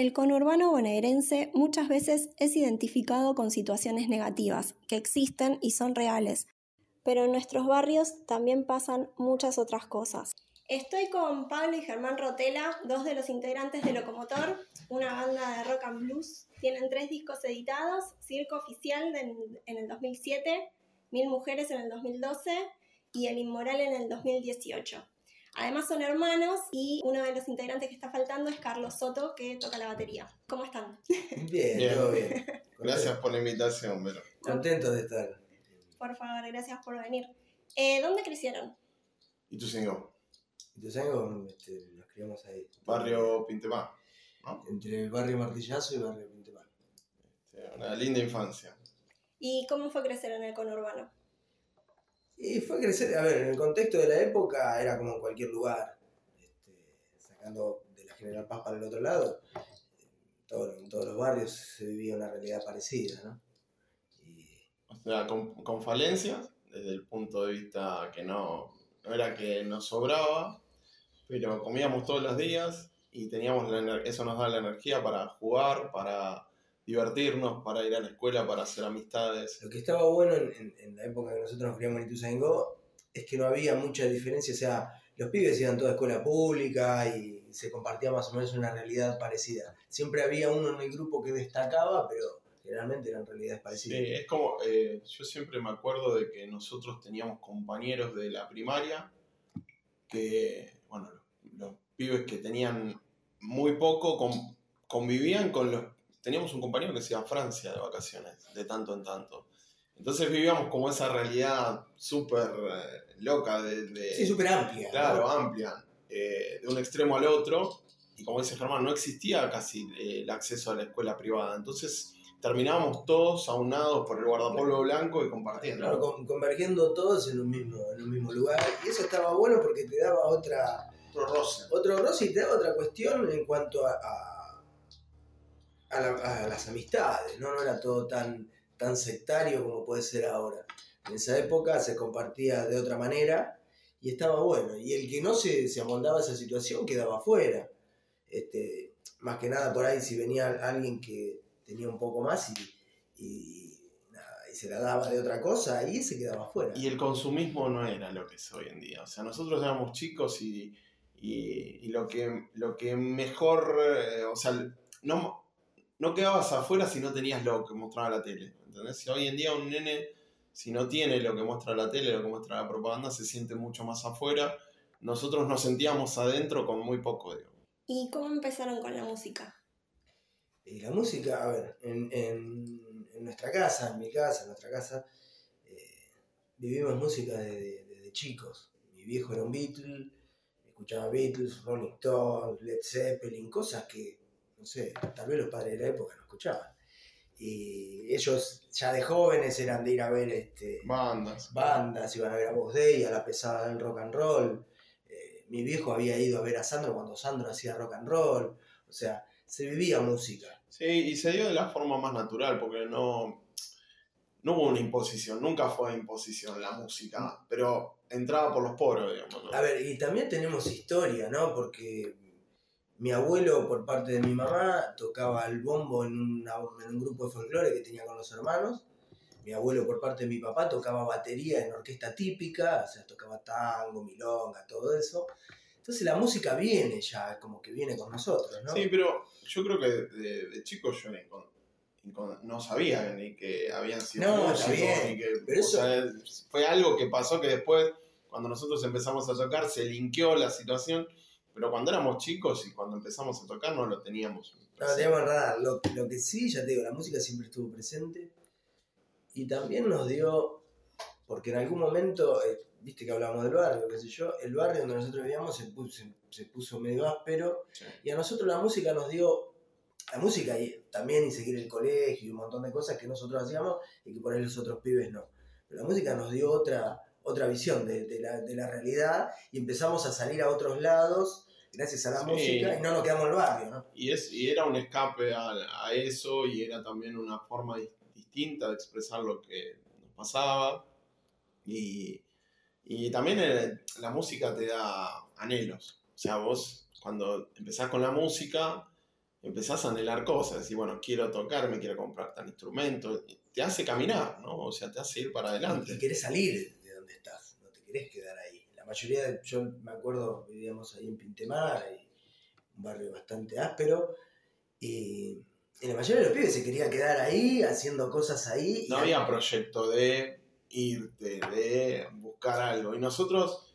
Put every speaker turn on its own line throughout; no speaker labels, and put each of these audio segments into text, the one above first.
El conurbano bonaerense muchas veces es identificado con situaciones negativas, que existen y son reales, pero en nuestros barrios también pasan muchas otras cosas. Estoy con Pablo y Germán Rotela, dos de los integrantes de Locomotor, una banda de rock and blues. Tienen tres discos editados, Circo Oficial en el 2007, Mil Mujeres en el 2012 y El Inmoral en el 2018. Además son hermanos y uno de los integrantes que está faltando es Carlos Soto, que toca la batería. ¿Cómo están?
Bien, todo bien.
Gracias por la invitación, Vero.
Contento de estar.
Por favor, gracias por venir. Eh, ¿Dónde crecieron?
¿Y tú, señor?
¿Y tú, señor? Este, nos criamos ahí.
Barrio Pintemá.
Entre el barrio Martillazo y el barrio Pintemá.
Este, una linda infancia.
¿Y cómo fue crecer en el conurbano?
Y fue crecer, a ver, en el contexto de la época era como en cualquier lugar, este, sacando de la General Paz para el otro lado, en todos los barrios se vivía una realidad parecida, ¿no?
O sea, con, falencias, desde el punto de vista que no, no era que nos sobraba, pero comíamos todos los días y teníamos eso nos da la energía para jugar, para divertirnos, para ir a la escuela, para hacer amistades.
Lo que estaba bueno en, la época que nosotros nos criamos en Ituzaingó es que no había mucha diferencia, o sea, los pibes iban toda a escuela pública y se compartía más o menos una realidad parecida. Siempre había uno en el grupo que destacaba, pero generalmente eran realidades parecidas.
Sí, es como, eh, yo siempre me acuerdo de que nosotros teníamos compañeros de la primaria que, bueno, los, pibes que tenían muy poco convivían con los teníamos un compañero que se iba a Francia de vacaciones, de tanto en tanto. Entonces vivíamos como esa realidad súper eh, loca. De,
sí, súper amplia.
Claro, amplia. Eh, de un extremo al otro. Y como dice Germán, no existía casi eh, el acceso a la escuela privada. Entonces terminábamos todos aunados por el guardapolvo blanco y compartiendo.
Claro, convergiendo todos en un, mismo, en un mismo lugar. Y eso estaba bueno porque te daba otra...
Otro roce.
Otro roce y te daba otra cuestión en cuanto a a, las amistades, ¿no? No era todo tan, tan sectario como puede ser ahora. En esa época se compartía de otra manera y estaba bueno. Y el que no se, se amoldaba a esa situación quedaba fuera. Este, más que nada por ahí si venía alguien que tenía un poco más y, y, se la daba de otra cosa, ahí se quedaba fuera.
Y el consumismo no era lo que es hoy en día. O sea, nosotros éramos chicos y, lo, que, lo que mejor, eh, no quedabas afuera si no tenías lo que mostraba la tele. ¿Entendés? Si hoy en día un nene, si no tiene lo que muestra la tele, lo que muestra la propaganda, se siente mucho más afuera. Nosotros nos sentíamos adentro con muy poco, digo.
¿Y cómo empezaron con la música?
Y la música, a ver, en, nuestra casa, en mi casa, en nuestra casa, eh, vivimos música desde chicos. Mi viejo era un Beatle, escuchaba Beatles, Rolling Stones, Led Zeppelin, cosas que no sé, tal vez los padres de la época no escuchaban. Y ellos ya de jóvenes eran de ir a ver este,
bandas.
Bandas, iban a ver a Voz Day, a la pesada del rock and roll. Eh, mi viejo había ido a ver a Sandro cuando Sandro hacía rock and roll. O sea, se vivía música.
Sí, y se dio de la forma más natural, porque no, no hubo una imposición, nunca fue imposición la música, pero entraba por los poros, digamos.
A ver, y también tenemos historia, ¿no? Porque mi abuelo, por parte de mi mamá, tocaba el bombo en, un grupo de folclore que tenía con los hermanos. Mi abuelo, por parte de mi papá, tocaba batería en orquesta típica, o sea, tocaba tango, milonga, todo eso. Entonces la música viene ya, como que viene con nosotros, ¿no?
Sí, pero yo creo que de, chico yo no sabía ni que habían sido
no, músicos, ni
que, pero eso... fue algo que pasó que después, cuando nosotros empezamos a tocar, se linkeó la situación pero cuando éramos chicos y cuando empezamos a tocar no lo teníamos.
No lo teníamos nada. Lo, lo que sí, ya te digo, la música siempre estuvo presente. Y también nos dio, porque en algún momento, eh, viste que hablábamos del barrio, qué sé yo, el barrio donde nosotros vivíamos se puso, se, puso medio áspero. Y a nosotros la música nos dio, la música y también y seguir el colegio y un montón de cosas que nosotros hacíamos y que por ahí los otros pibes no. Pero la música nos dio otra otra visión de, la, realidad y empezamos a salir a otros lados gracias a la música y no nos quedamos en el barrio. ¿no?
Y, es, y era un escape a, eso y era también una forma distinta de expresar lo que nos pasaba. Y, y también eh, la música te da anhelos. O sea, vos cuando empezás con la música, empezás a anhelar cosas, decir, bueno, quiero tocar, me quiero comprar tal instrumento, te hace caminar, ¿no? O sea, te hace ir para adelante.
Y querés salir de donde estás, no te querés quedar mayoría, de, yo me acuerdo, vivíamos ahí en Pintemar, un barrio bastante áspero, y, la mayoría de los pibes se quería quedar ahí, haciendo cosas ahí.
No había proyecto de irte, de buscar algo. Y nosotros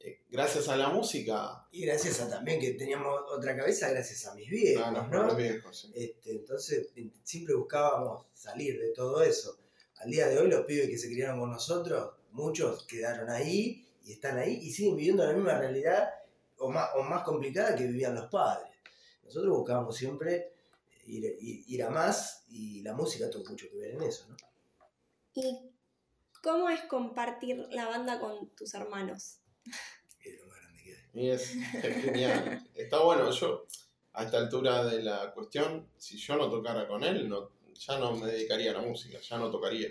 eh, gracias a la música.
Y gracias a también que teníamos otra cabeza, gracias a mis viejos.
Ah, ¿no?
este, entonces siempre buscábamos salir de todo eso. Al día de hoy los pibes que se criaron con nosotros, muchos quedaron ahí y están ahí y siguen viviendo la misma realidad o más, o más complicada que vivían los padres. Nosotros buscábamos siempre ir, ir, a más y la música tuvo mucho que ver en eso. ¿no?
¿Y cómo es compartir la banda con tus hermanos?
Y es, genial. Está bueno, yo a esta altura de la cuestión, si yo no tocara con él, no, ya no me dedicaría a la música, ya no tocaría.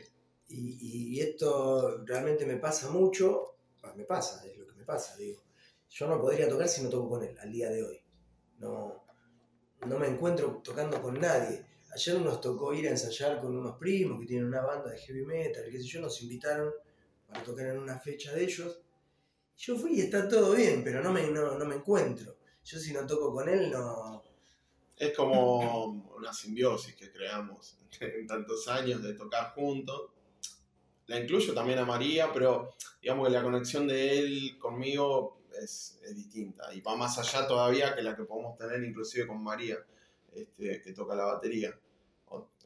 Y, esto realmente me pasa mucho, me pasa, es lo que me pasa, digo. Yo no podría tocar si no toco con él al día de hoy. No, no me encuentro tocando con nadie. Ayer nos tocó ir a ensayar con unos primos que tienen una banda de heavy metal, qué sé yo, nos invitaron para tocar en una fecha de ellos yo fui y está todo bien, pero no me, no, me encuentro. Yo si no toco con él, no...
Es como una simbiosis que creamos en tantos años de tocar juntos. La incluyo también a María, pero digamos que la conexión de él conmigo es, distinta y va más allá todavía que la que podemos tener inclusive con María, este, que toca la batería.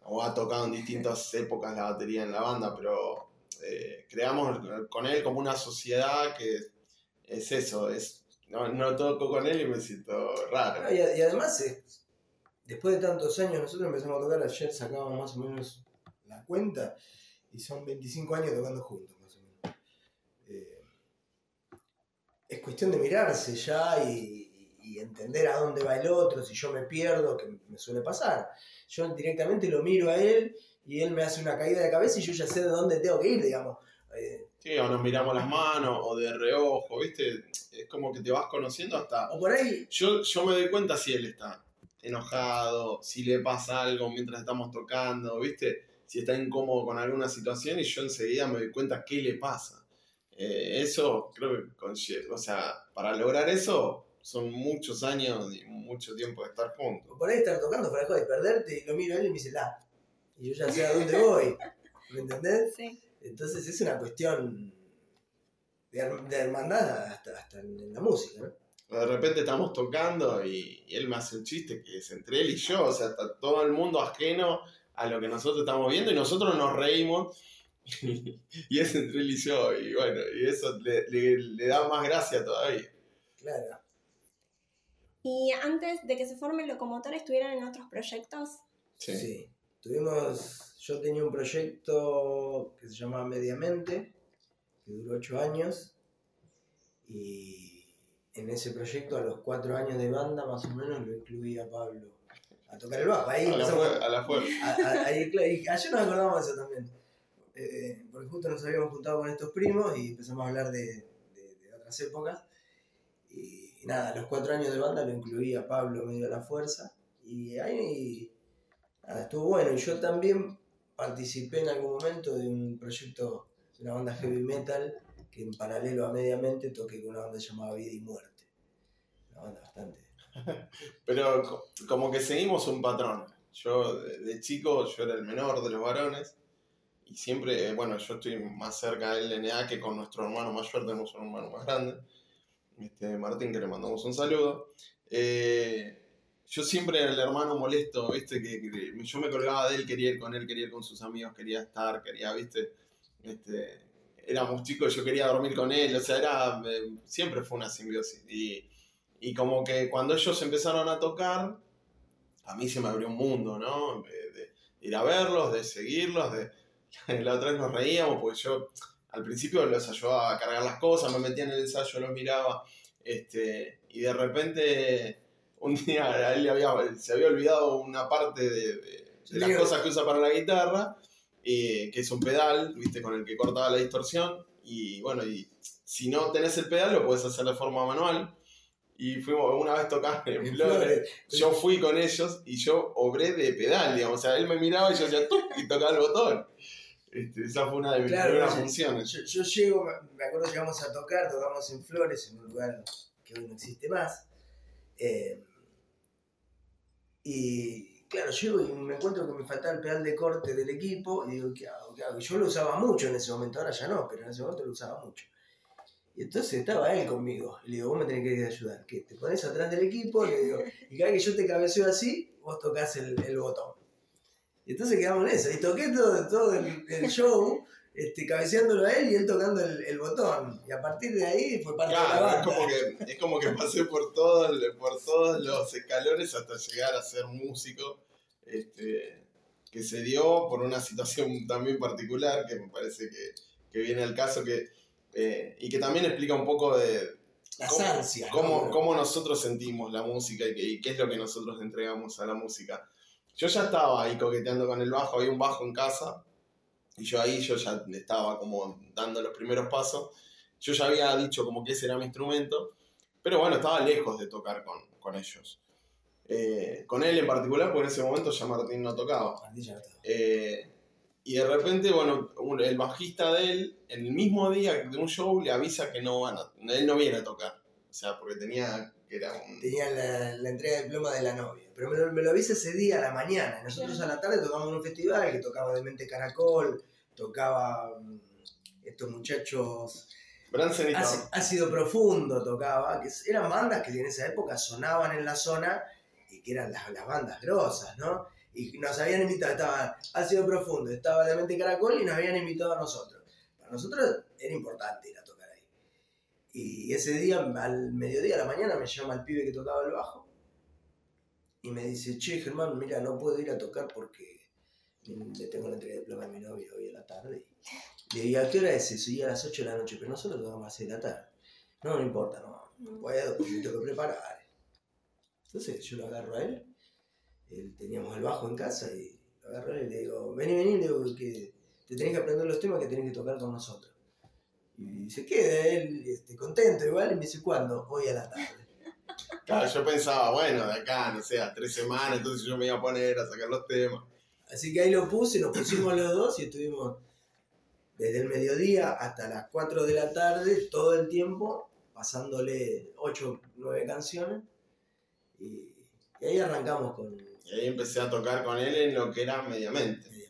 O, ha tocado en distintas épocas la batería en la banda, pero eh, creamos con él como una sociedad que es eso, es, no, no toco con él y me siento raro.
y, además, después de tantos años, nosotros empezamos a tocar, ayer sacábamos más o menos la cuenta, y son 25 años tocando juntos, más o menos. Eh, es cuestión de mirarse ya y, entender a dónde va el otro, si yo me pierdo, que me suele pasar. Yo directamente lo miro a él y él me hace una caída de cabeza y yo ya sé de dónde tengo que ir, digamos. Eh,
o nos miramos las manos, o de reojo, ¿viste? Es como que te vas conociendo hasta.
O por ahí.
Yo, yo me doy cuenta si él está enojado, si le pasa algo mientras estamos tocando, ¿viste? Si está incómodo con alguna situación y yo enseguida me doy cuenta qué le pasa. Eh, eso creo que, o sea, para lograr eso son muchos años y mucho tiempo de estar juntos.
Por ahí estar tocando para de perderte y lo miro a él y me dice, la. Y yo ya sé a dónde voy. ¿Me entendés?
Sí.
Entonces es una cuestión de, hermandad hasta, en la música, ¿no?
De repente estamos tocando y, él me hace un chiste que es entre él y yo, o sea, está todo el mundo ajeno a lo que nosotros estamos viendo y nosotros nos reímos y, es entre él y yo, y bueno, y eso le, da más gracia todavía.
Claro.
¿Y antes de que se forme el locomotor estuvieron en otros proyectos?
Sí. sí. Tuvimos yo tenía un proyecto que se llamaba Mediamente, que duró ocho años, y en ese proyecto a los cuatro años de banda más o menos lo incluía Pablo a tocar el bajo. Ahí
a, la fuerza.
ayer nos acordamos de eso también, eh, porque justo nos habíamos juntado con estos primos y empezamos a hablar de, otras épocas. Y, nada, a los cuatro años de banda lo incluía a Pablo medio a la fuerza. Y ahí estuvo bueno. Y yo también participé en algún momento de un proyecto de una banda heavy metal que en paralelo a Mediamente toqué con una banda llamada Vida y Muerte. Una banda bastante.
Pero como que seguimos un patrón. Yo de chico, yo era el menor de los varones y siempre, bueno, yo estoy más cerca del LNA que con nuestro hermano mayor, tenemos un hermano más grande, este Martín, que le mandamos un saludo. Eh, yo siempre era el hermano molesto, ¿viste? Que, yo me colgaba de él, quería ir con él, quería ir con sus amigos, quería estar, quería, ¿viste? Este, éramos chicos, yo quería dormir con él, o sea, era, eh, siempre fue una simbiosis. Y, y, como que cuando ellos empezaron a tocar, a mí se me abrió un mundo, ¿no? De, ir a verlos, de seguirlos, de... La otra vez nos reíamos, porque yo al principio los ayudaba a cargar las cosas, me metía en el ensayo, los miraba, este, y de repente un día a él le había, se había olvidado una parte de, las cosas que usa para la guitarra, que es un pedal, viste, con el que cortaba la distorsión. Y bueno, y si no tenés el pedal, lo puedes hacer de forma manual. Y fuimos una vez tocando en
En
Flores.
Flores.
Yo fui con ellos y yo obré de pedal, digamos. O sea, él me miraba y yo hacía ¡tuc! y tocaba el botón. Este, esa fue una de mis
Claro,
primeras
yo-
funciones.
Yo, yo llego, me- acuerdo que llegamos a tocar, tocamos en Flores, en un lugar que hoy no existe más. Eh, y claro, llego y me encuentro que me faltaba el pedal de corte del equipo y digo, ¿qué hago? ¿Qué hago? Yo lo usaba mucho en ese momento, ahora ya no, pero en ese momento lo usaba mucho. Y entonces estaba él conmigo. Y le digo, vos me tenés que ayudar. ¿Qué? Te pones atrás del equipo, le digo, y cada vez que yo te cabeceo así, vos tocas el, el botón. Y entonces quedamos en eso. Y toqué todo, todo el, el show, este, cabeceándolo a él y él tocando el, el botón. Y a partir de ahí fue parte de la banda.
es como que, es como que pasé por, todo el- por todos los escalones hasta llegar a ser músico, este, que se dio por una situación también particular, que me parece que, que viene al caso, que, eh, y que también explica un poco de
Las
cómo,
ansias.
cómo,
¿no?
cómo nosotros sentimos la música y, qué- y qué es lo que nosotros entregamos a la música. Yo ya estaba ahí coqueteando con el bajo, había un bajo en casa, y yo ahí yo ya estaba como dando los primeros pasos. Yo ya había dicho como que ese era mi instrumento, pero bueno, estaba lejos de tocar con, con ellos. Eh, con él en particular, porque en ese momento ya Martín no tocaba.
Martín ya no.
Eh, y de repente, bueno, el bajista de él, en el mismo día de un show, le avisa que no van a, él no viene a tocar. O sea, porque tenía, que era un...
Tenía la, la entrega de diploma de la novia. Pero me lo, me lo avisa ese día a la mañana. Nosotros a la tarde tocamos en un festival que tocaba Demente Caracol, tocaba mm, estos muchachos
Branson y.
Ácido Profundo tocaba, que eran bandas que en esa época sonaban en la zona y que eran las, las bandas grosas, ¿no? Y nos habían invitado, estaba Ácido Profundo, estaba La Mente Caracol y nos habían invitado a nosotros. Para nosotros era importante ir a tocar ahí. Y ese día, al mediodía, a la mañana, me llama el pibe que tocaba el bajo y me dice, che, Germán, mira, no puedo ir a tocar porque le tengo la entrega de diploma a mi novia hoy a la tarde. Le digo, ¿a qué hora es eso? Y a las 8 de la noche, pero nosotros tocamos a las 6 de la tarde. No, no importa, no, no puedo, porque me tengo que preparar. Entonces yo lo agarro a él, él teníamos el bajo en casa y lo agarro a él y le digo, vení, vení, le digo que te tenés que aprender los temas que tenés que tocar con nosotros. Y se queda él este, contento igual y me dice, ¿cuándo? Hoy a la tarde.
Claro, yo pensaba, bueno, de acá, no sé, a tres semanas, entonces yo me iba a poner a sacar los temas.
Así que ahí lo puse, nos pusimos los dos y estuvimos desde el mediodía hasta las 4 de la tarde, todo el tiempo, pasándole 8, 9 canciones. Y, y ahí arrancamos con...
Y ahí empecé a tocar con él en lo que era mediamente.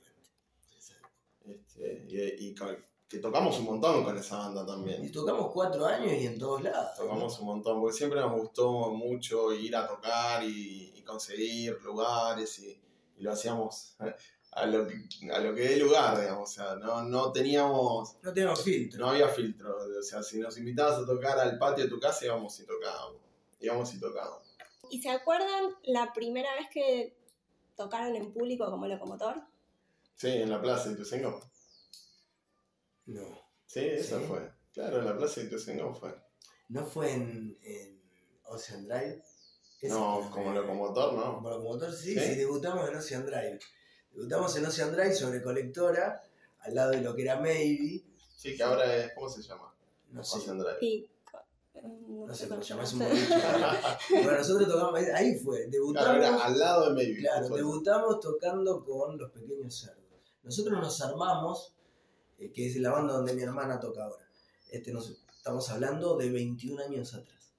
Este, y, y con- que tocamos un montón con esa banda
Y
también.
tocamos 4 años y en todos lados.
Tocamos un montón, porque siempre nos gustó mucho ir a tocar y, y conseguir lugares y, y lo hacíamos a lo, que, a lo que dé lugar, digamos. O sea, no, no teníamos,
No teníamos filtro.
no había filtro. O sea, si nos invitabas a tocar al patio de tu casa, íbamos y tocábamos. Íbamos y tocábamos.
¿Y se acuerdan la primera vez que tocaron en público como locomotor?
Sí, en la plaza de Ituzaingó.
No.
Sí, esa
Sí.
fue. Claro, en la plaza de Ituzaingó fue.
No fue en, en Ocean Drive.
No, como locomotor, no.
Como locomotor, sí,
¿Sí?
sí, debutamos en Ocean Drive. Debutamos en Ocean Drive sobre colectora, al lado de lo que era Maybe.
Sí, que ahora es, ¿cómo se llama?
No sé,
Ocean Drive.
Eh, no,
no
sé
cómo es un boliche. bueno, nosotros tocamos, ahí fue, debutamos.
Claro, era al lado de Maybe.
Claro,
Fue.
debutamos tocando con Los Pequeños Cerdos. Nosotros nos armamos, eh, que es la banda donde mi hermana toca ahora. Este, nos, estamos hablando de 21 años atrás.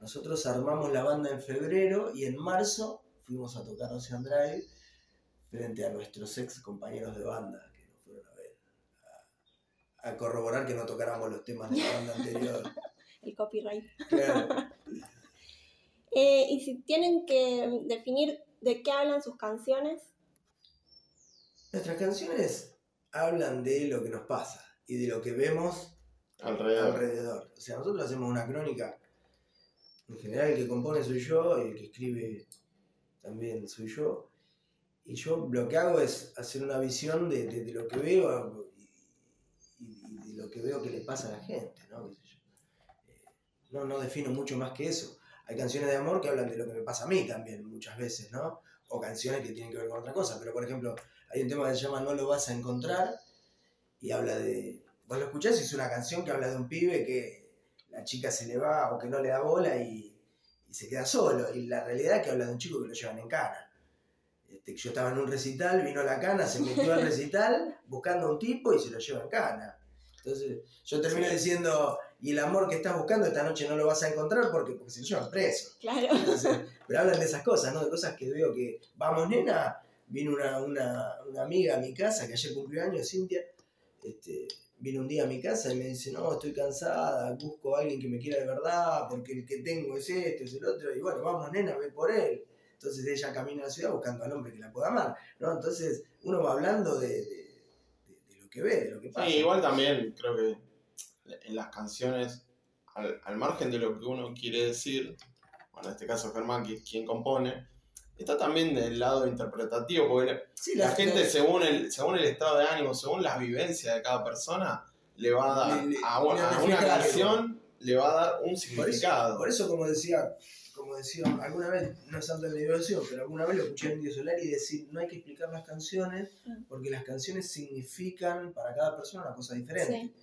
Nosotros armamos la banda en febrero y en marzo fuimos a tocar Ocean Drive frente a nuestros ex compañeros de banda que nos fueron a ver. A, a corroborar que no tocáramos los temas de la banda anterior.
El copyright.
Claro.
Eh, y si tienen que definir de qué hablan sus canciones,
Nuestras canciones hablan de lo que nos pasa y de lo que vemos
Alrededor.
alrededor. O sea, nosotros hacemos una crónica. En general, el que compone soy yo, y el que escribe también soy yo. Y yo lo que hago es hacer una visión de, de- de lo que veo y, y de lo que veo que le pasa a la gente, ¿no? Qué sé yo. Eh, no, no defino mucho más que eso. Hay canciones de amor que hablan de lo que me pasa a mí también, muchas veces, ¿no? O canciones que tienen que ver con otra cosa. Pero, por ejemplo, hay un tema que se llama No lo vas a encontrar y habla de. Vos lo escuchás y es una canción que habla de un pibe que la chica se le va o que no le da bola y, y se queda solo. Y la realidad es que habla de un chico que lo llevan en cana. Este, yo estaba en un recital, vino la cana, se metió al recital buscando a un tipo y se lo lleva en cana. Entonces yo termino diciendo, y el amor que estás buscando esta noche no lo vas a encontrar porque, porque se lo llevan preso.
Claro.
Entonces, pero hablan de esas cosas, ¿no? De cosas que veo que, vamos nena, vino una, una, una amiga a mi casa que ayer cumplió años, Cintia, este, vino un día a mi casa y me dice, no, estoy cansada, busco a alguien que me quiera de verdad, porque el que tengo es este, es el otro, y bueno, vamos nena, ve por él. Entonces ella camina a la ciudad buscando al hombre que la pueda amar, ¿no? Entonces uno va hablando de, de, de- de lo que ve, de lo que pasa.
Sí, igual también creo que en las canciones, al, al margen de lo que uno quiere decir, bueno, en este caso Germán, que es quien compone, está también del lado interpretativo, porque
Sí,
la gente según el, según el estado de ánimo, según las vivencias de cada persona, le va a dar
Le- le-
a, una-
le
a una canción, le va a dar un
Por eso,
significado.
por eso, como decía, como decía alguna vez, no es tanto en la divulgación, pero alguna vez lo escuché a Indio Solari decir, no hay que explicar las canciones,
Mm.
porque las canciones significan para cada persona una cosa diferente.
Sí.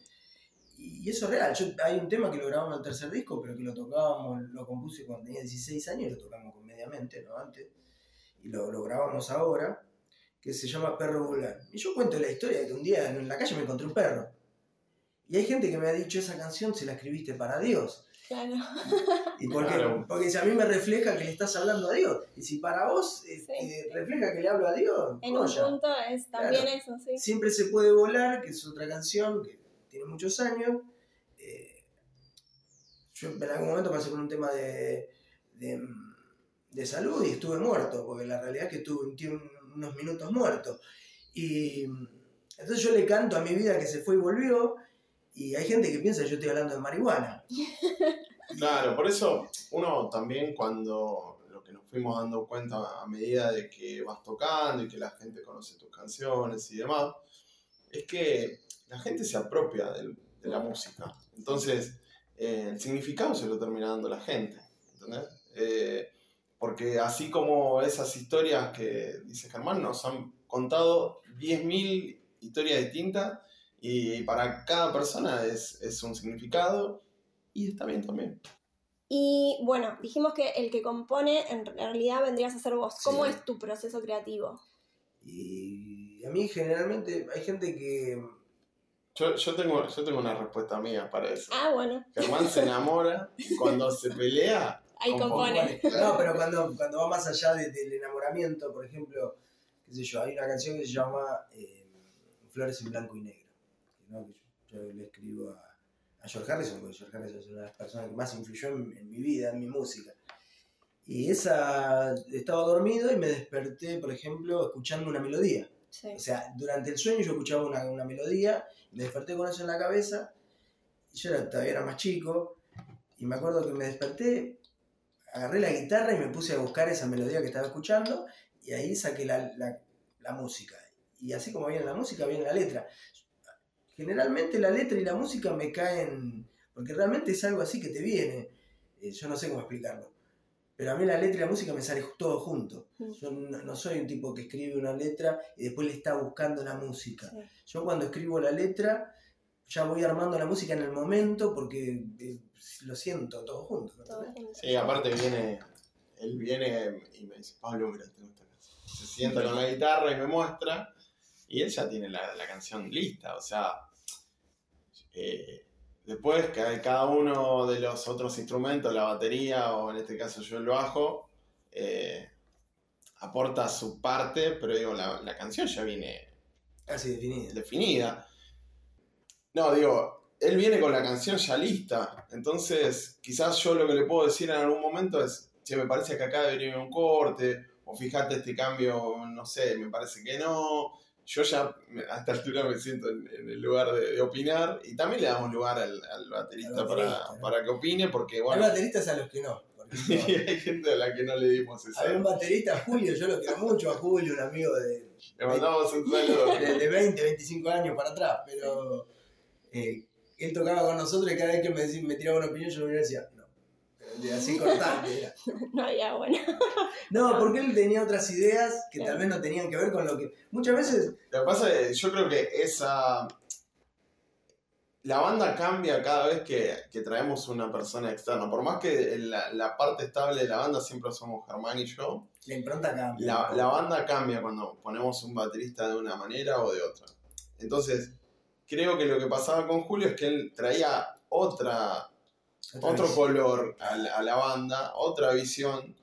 Y eso es real. Yo, hay un tema que lo grabamos en el tercer disco, pero que lo tocábamos, lo compuse cuando tenía 16 años y lo tocamos con mediamente, ¿no? Antes. Y lo, lo grabamos ahora, que se llama Perro Vulgar. Y yo cuento la historia de que un día en la calle me encontré un perro. Y hay gente que me ha dicho, esa canción se la escribiste para Dios.
Claro.
¿Y por qué?
Claro.
Porque si a mí me refleja que le estás hablando a Dios. Y si para vos
Sí.
eh, refleja que le hablo a Dios,
En un punto es también
Claro.
eso, sí.
Siempre se puede volar, que es otra canción que tiene muchos años. Eh, yo en algún momento pasé por un tema de, de, salud y estuve muerto, porque la realidad es que estuve unos minutos muerto. Y entonces yo le canto a mi vida que se fue y volvió, y hay gente que piensa que yo estoy hablando de marihuana.
Claro, por eso uno también cuando lo que nos fuimos dando cuenta a medida de que vas tocando y que la gente conoce tus canciones y demás, es que la gente se apropia del- de, la música. Entonces, eh, el significado se lo termina dando la gente, ¿entendés? Eh, porque así como esas historias que dice Germán, nos han contado 10.000 historias distintas y para cada persona es, es un significado y está bien también.
Y bueno, dijimos que el que compone en realidad vendrías a ser vos. ¿Cómo
Sí.
es tu proceso creativo?
Y a mí generalmente hay gente que...
Yo, yo, tengo, yo tengo una respuesta mía para eso.
Ah, bueno,
Germán se enamora cuando se pelea,
ahí compone.
No, pero cuando, cuando va más allá de- del enamoramiento, por ejemplo, qué sé yo, hay una canción que se llama eh, Flores en Blanco y Negro. ¿no? Que yo, yo le escribo a, a George Harrison, porque George Harrison es una de las personas que más influyó en, en mi vida, en mi música. Y esa, estaba dormido y me desperté, por ejemplo, escuchando una melodía.
Sí.
O sea, durante el sueño yo escuchaba una, una melodía, me desperté con eso en la cabeza, yo todavía era más chico, y me acuerdo que me desperté, agarré la guitarra y me puse a buscar esa melodía que estaba escuchando, y ahí saqué la, la- la música. Y así como viene la música, viene la letra. Generalmente la letra y la música me caen, porque realmente es algo así que te viene, Eh, yo no sé cómo explicarlo. Pero a mí la letra y la música me sale todo junto. Yo no, no soy un tipo que escribe una letra y después le está buscando la música.
Sí.
Yo cuando escribo la letra, ya voy armando la música en el momento porque eh, lo siento todo junto. ¿no?
Todo
sí, aparte viene, él viene y me dice, Pablo, mira, tengo esta canción. Se sienta con la guitarra y me muestra, y él ya tiene la, la canción lista, o sea, eh, después cada uno de los otros instrumentos, la batería o en este caso yo el bajo, eh, aporta su parte, pero digo, la, la canción ya viene
definido.
definida. No, digo, él viene con la canción ya lista. Entonces, quizás yo lo que le puedo decir en algún momento es, che, me parece que acá debería haber un corte, o fíjate este cambio, no sé, me parece que no. Yo ya me- a esta altura me siento en, en el lugar de, de opinar y también le damos lugar al, al baterista,
Al
para,
¿no?
para que opine, porque
Hay
bueno,
bateristas a los que no. ejemplo.
hay gente a la que no le dimos esa.
Hay un baterista, Julio, yo lo quiero mucho a Julio, un amigo de,
Le mandamos un saludo.
de, de 20, 25 años para atrás, pero eh, él tocaba con nosotros y cada vez que me, decía- me tiraba una opinión yo le decía, no. Pero Así cortante era.
No había bueno.
No, porque él tenía otras ideas que tal vez no tenían que ver con lo que. Muchas veces.
Lo que pasa es que yo creo que esa. la banda cambia cada vez que, que traemos una persona externa. Por más que la, la parte estable de la banda siempre somos Germán y yo,
La impronta cambia.
la, la banda cambia cuando ponemos un baterista de una manera o de otra. Entonces, creo que lo que pasaba con Julio es que él traía Otra otro
vez.
color a la, a la banda, otra visión,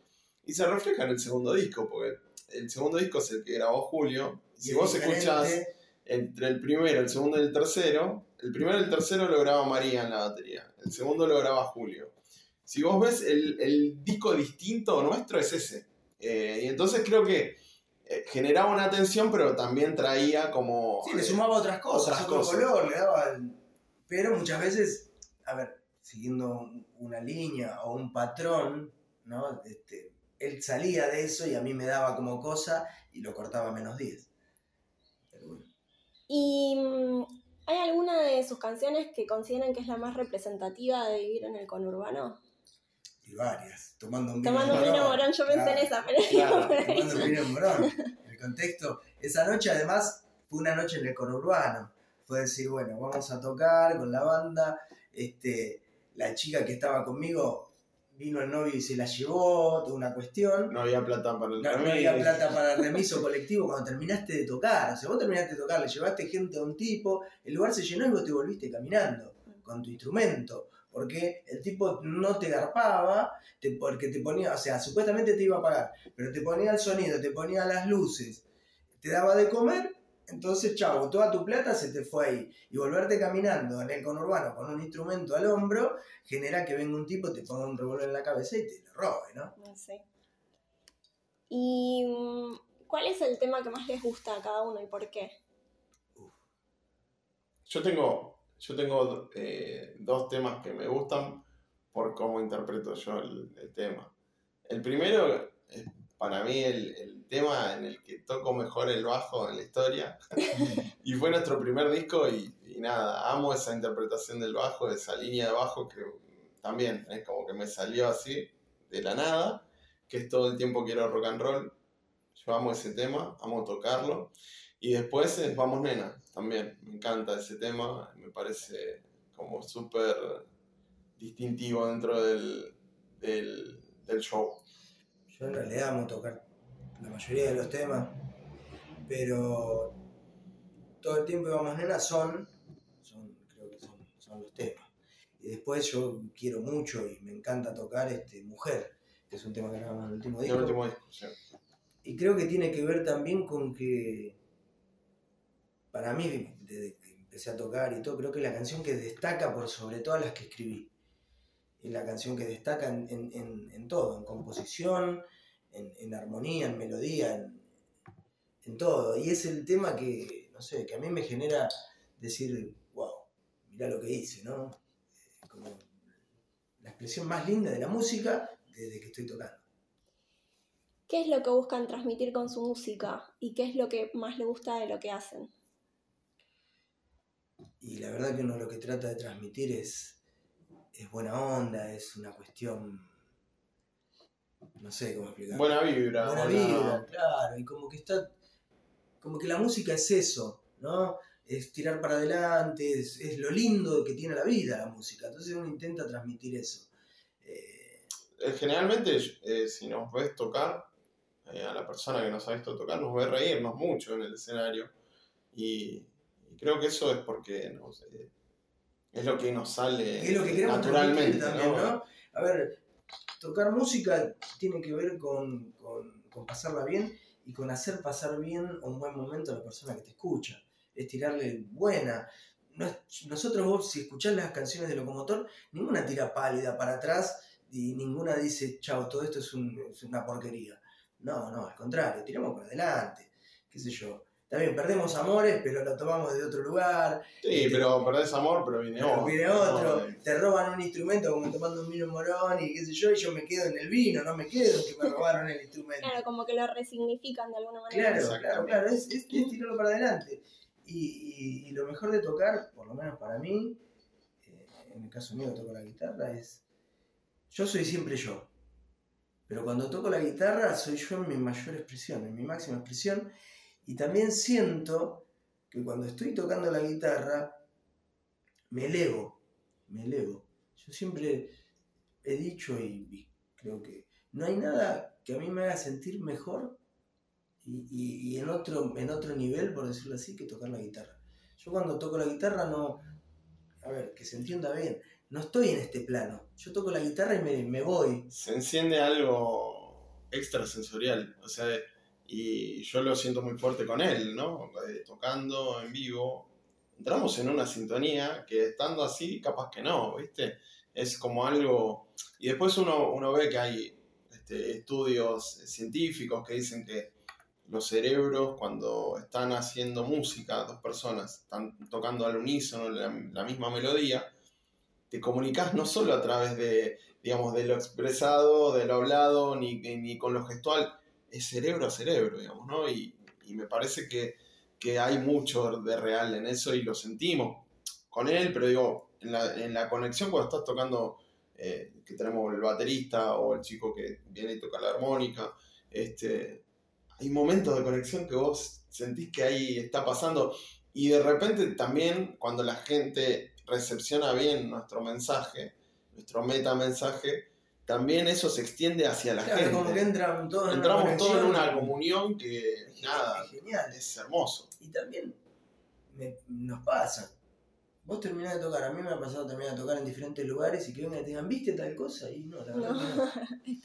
y se refleja en el segundo disco, porque el segundo disco es el que grabó Julio. y Si
es
vos
diferente.
escuchás entre el primero, el segundo y el tercero, el primero y el tercero lo graba María en la batería, el segundo lo graba Julio. Si vos ves, el, el disco distinto nuestro es ese. Eh, y entonces creo que eh, generaba una tensión, pero también traía como...
Sí, le sumaba otras cosas,
otras
otro
cosas.
color, le daba. el- Pero muchas veces, a ver, siguiendo una línea o un patrón, ¿no? Este, él salía de eso y a mí me daba como cosa y lo cortaba a menos 10. Pero bueno.
¿Y mm, hay alguna de sus canciones que consideren que es la más representativa de vivir en el conurbano?
Y varias. Tomando un vino
Tomando un
morón,
vino morón, yo pensé
claro,
en esa, pero
Claro,
por ahí
Tomando un vino morón. El contexto. Esa noche, además, fue una noche en el conurbano. Fue decir, bueno, vamos a tocar con la banda. Este, la chica que estaba conmigo vino el novio y se la llevó, toda una cuestión.
No había plata para el
No, no
remedio.
había plata para el remiso colectivo cuando terminaste de tocar. O sea, vos terminaste de tocar, le llevaste gente a un tipo, el lugar se llenó y vos te volviste caminando con tu instrumento. Porque el tipo no te garpaba, te- porque te ponía, o sea, supuestamente te iba a pagar, pero te ponía el sonido, te ponía las luces, te daba de comer, entonces, chavo, toda tu plata se te fue ahí. Y volverte caminando en el conurbano con un instrumento al hombro genera que venga un tipo, te ponga un revólver en la cabeza y te lo robe, ¿no?
No sé. ¿Y mm, cuál es el tema que más les gusta a cada uno y por qué?
Yo tengo, yo tengo eh, dos temas que me gustan por cómo interpreto yo el, el tema. El primero es para mí el, el tema en el que toco mejor el bajo en la historia. y fue nuestro primer disco y, y nada, amo esa interpretación del bajo, esa línea de bajo que también es como que me salió así, de la nada, que es todo el tiempo quiero rock and roll. Yo amo ese tema, amo tocarlo. Y después es Vamos Nena, también. Me encanta ese tema, me parece como súper distintivo dentro del, del, del show.
Yo en realidad amo tocar la mayoría de los temas, pero todo el tiempo que vamos nena son, son creo que son, son los temas. Y después yo quiero mucho y me encanta tocar este Mujer, que es un tema que grabamos en el último
El
disco.
último disco, sí.
Y creo que tiene que ver también con que, para mí, desde que empecé a tocar y todo, creo que es la canción que destaca por sobre todas las que escribí. Es la canción que destaca en, en- en- todo, en composición, en, en armonía, en melodía, en, en todo. Y es el tema que, no sé, que a mí me genera decir, wow, mirá lo que hice, ¿no? Eh, Como la expresión más linda de la música desde que estoy tocando.
¿Qué es lo que buscan transmitir con su música y qué es lo que más le gusta de lo que hacen?
Y la verdad que uno lo que trata de transmitir es, es buena onda, es una cuestión, no sé cómo explicar.
Buena vibra.
Buena
buena-
vibra, claro, y como que está, como que la música es eso, ¿no? Es tirar para adelante, es, es lo lindo que tiene la vida la música, entonces uno intenta transmitir eso. Eh,
Eh, Generalmente, eh, si nos ves tocar, eh, a la persona que nos ha visto tocar, nos ve reírnos mucho en el escenario. Y, y creo que eso es porque no sé, es lo que nos sale
es lo que queremos
naturalmente.
también,
¿no?
¿no? A ver, tocar música tiene que ver con, con- con pasarla bien y con hacer pasar bien un buen momento a la persona que te escucha. Es tirarle buena. Nosotros vos, si escuchás las canciones de Locomotor, ninguna tira pálida para atrás y ninguna dice, chao, todo esto es, un- es una porquería. No, no, al contrario, tiramos para adelante. Qué sé yo. También perdemos amores, pero lo tomamos de otro lugar.
Sí, pero perdés amor, pero viene
Pero
otro.
viene otro,
¿no?
te roban un instrumento como tomando un vino morón y qué sé yo, y yo me quedo en el vino, no me quedo que me robaron el instrumento.
Claro, como que lo resignifican de alguna manera.
Claro, claro, claro, es, es- es tirarlo para adelante. Y, y- y lo mejor de tocar, por lo menos para mí, eh, en el caso mío que toco la guitarra, es. Yo soy siempre yo. Pero cuando toco la guitarra, soy yo en mi mayor expresión, en mi máxima expresión. Y también siento que cuando estoy tocando la guitarra, me elevo, me elevo. Yo siempre he dicho y, creo que no hay nada que a mí me haga sentir mejor y, en, otro, en otro nivel, por decirlo así, que tocar la guitarra. Yo cuando toco la guitarra no, a ver, que se entienda bien, no estoy en este plano. Yo toco la guitarra y me, me voy.
Se enciende algo extrasensorial, o sea, y yo lo siento muy fuerte con él, ¿no? Eh, tocando en vivo, entramos en una sintonía que estando así, capaz que no, ¿viste? Es como algo... Y después uno, uno ve que hay este, estudios científicos que dicen que los cerebros cuando están haciendo música, dos personas están tocando al unísono la, misma melodía, te comunicas no solo a través de, digamos, de lo expresado, de lo hablado, ni, ni con lo gestual, es cerebro a cerebro, digamos, ¿no? Y, y me parece que, que, hay mucho de real en eso y lo sentimos con él, pero digo, en la, en la conexión cuando estás tocando, eh, que tenemos el baterista o el chico que viene y toca la armónica, este, hay momentos de conexión que vos sentís que ahí está pasando y de repente también cuando la gente recepciona bien nuestro mensaje, nuestro metamensaje, también eso se extiende hacia la gente.
Como que entran todos
Entramos todos en una comunión que nada, es, genial. es hermoso.
Y también nos pasa. Vos terminás de tocar, a mí me ha pasado también a tocar en diferentes lugares y que vengan y te digan, ¿viste tal cosa? Y no, la verdad que no.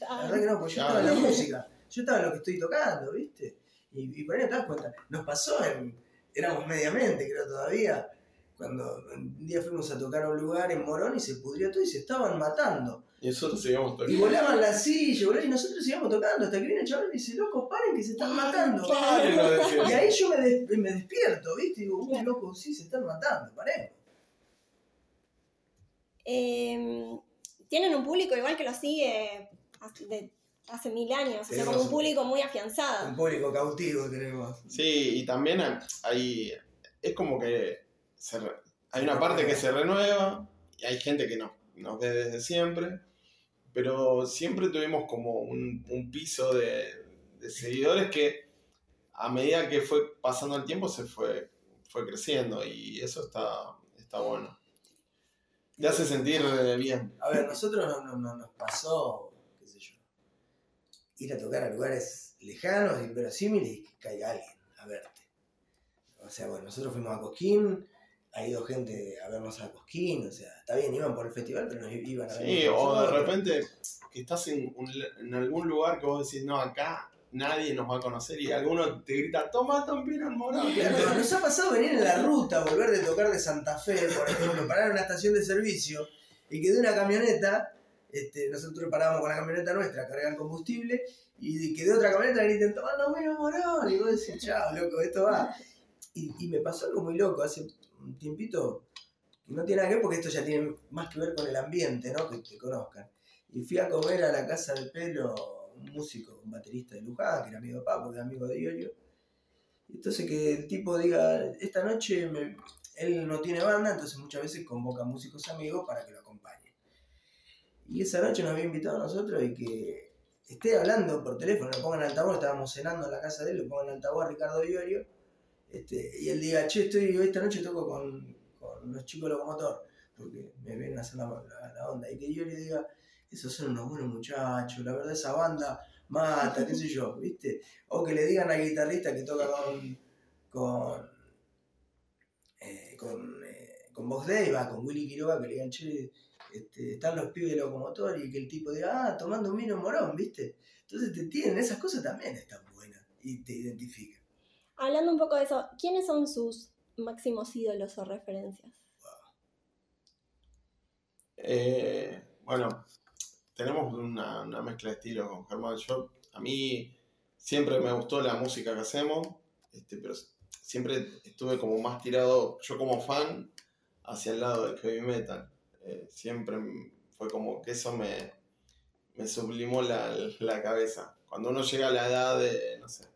La verdad que no, porque yo estaba en la música yo estaba en lo que estoy tocando, ¿viste? Y, por ahí te das cuenta, nos pasó, en, éramos mediamente, creo todavía, cuando un día fuimos a tocar a un lugar en Morón y se pudrió todo y se estaban matando.
Y nosotros seguíamos tocando.
Y volaban la silla, y nosotros seguíamos tocando hasta que viene el chaval y dice, loco, paren que se están matando. y ahí yo me, me despierto, ¿viste? Y digo, uy, loco, sí, se están matando, paremos.
Em, tienen un público igual que lo sigue de hace mil años, o sea, como un público muy afianzado.
Un público cautivo tenemos.
Sí, y también hay, es como que hay una parte que se renueva y hay gente que no, nos ve desde siempre, pero siempre tuvimos como un, piso de, seguidores que a medida que fue pasando el tiempo se fue, fue creciendo y eso está, está bueno. Te hace sentir bien.
A ver, nosotros no, no nos pasó ir a tocar a lugares lejanos, inverosímiles y que caiga alguien a verte. O sea, bueno, nosotros fuimos a Cosquín, ha ido gente a vernos a Cosquín, o sea, está bien, iban por el festival, pero nos iban a ver.
Sí, o de repente que estás en, en, algún lugar que vos decís, no, acá nadie nos va a conocer y alguno te grita, toma Tom Morado.
Pero nos ha pasado venir en la ruta, volver de tocar de Santa Fe, por ejemplo, parar en una estación de servicio y que de una camioneta este, nosotros parábamos con la camioneta nuestra, cargar combustible, y que de otra camioneta griten, tomando menos morón, y vos decís, chao, loco, esto va. Y, me pasó algo muy loco, hace un tiempito, que no tiene nada que ver porque esto ya tiene más que ver con el ambiente, ¿no? Que te conozcan. Y fui a comer a la casa del pelo un músico, un baterista de Luján, que era amigo de Papo, que era amigo de Iorio. Entonces que el tipo diga, esta noche él no tiene banda, entonces muchas veces convoca músicos amigos para que lo acompañen. Y esa noche nos había invitado a nosotros y que esté hablando por teléfono, lo pongan en altavoz, estábamos cenando en la casa de él, lo pongan en altavoz a Ricardo Iorio, este, y él diga, che, estoy, esta noche toco con, con los chicos locomotor, porque me ven a hacer la, onda, y que Iorio diga, esos son unos buenos muchachos, la verdad esa banda mata, qué sé yo, ¿viste? O que le digan al guitarrista que toca con, con, eh, con, eh, con Vox con Willy Quiroga, que le digan, che, este, están los pibes de locomotor y que el tipo diga, ah, tomando un vino morón, ¿viste? Entonces te tienen, esas cosas también están buenas y te identifican.
Hablando un poco de eso, ¿quiénes son sus máximos ídolos o referencias?
Eh, bueno, tenemos una, mezcla de estilos con Germán. Yo, a mí siempre me gustó la música que hacemos, este, pero siempre estuve como más tirado, yo como fan, hacia el lado del heavy metal. Eh, siempre fue como que eso me, me sublimó la, la, cabeza. Cuando uno llega a la edad de, no sé,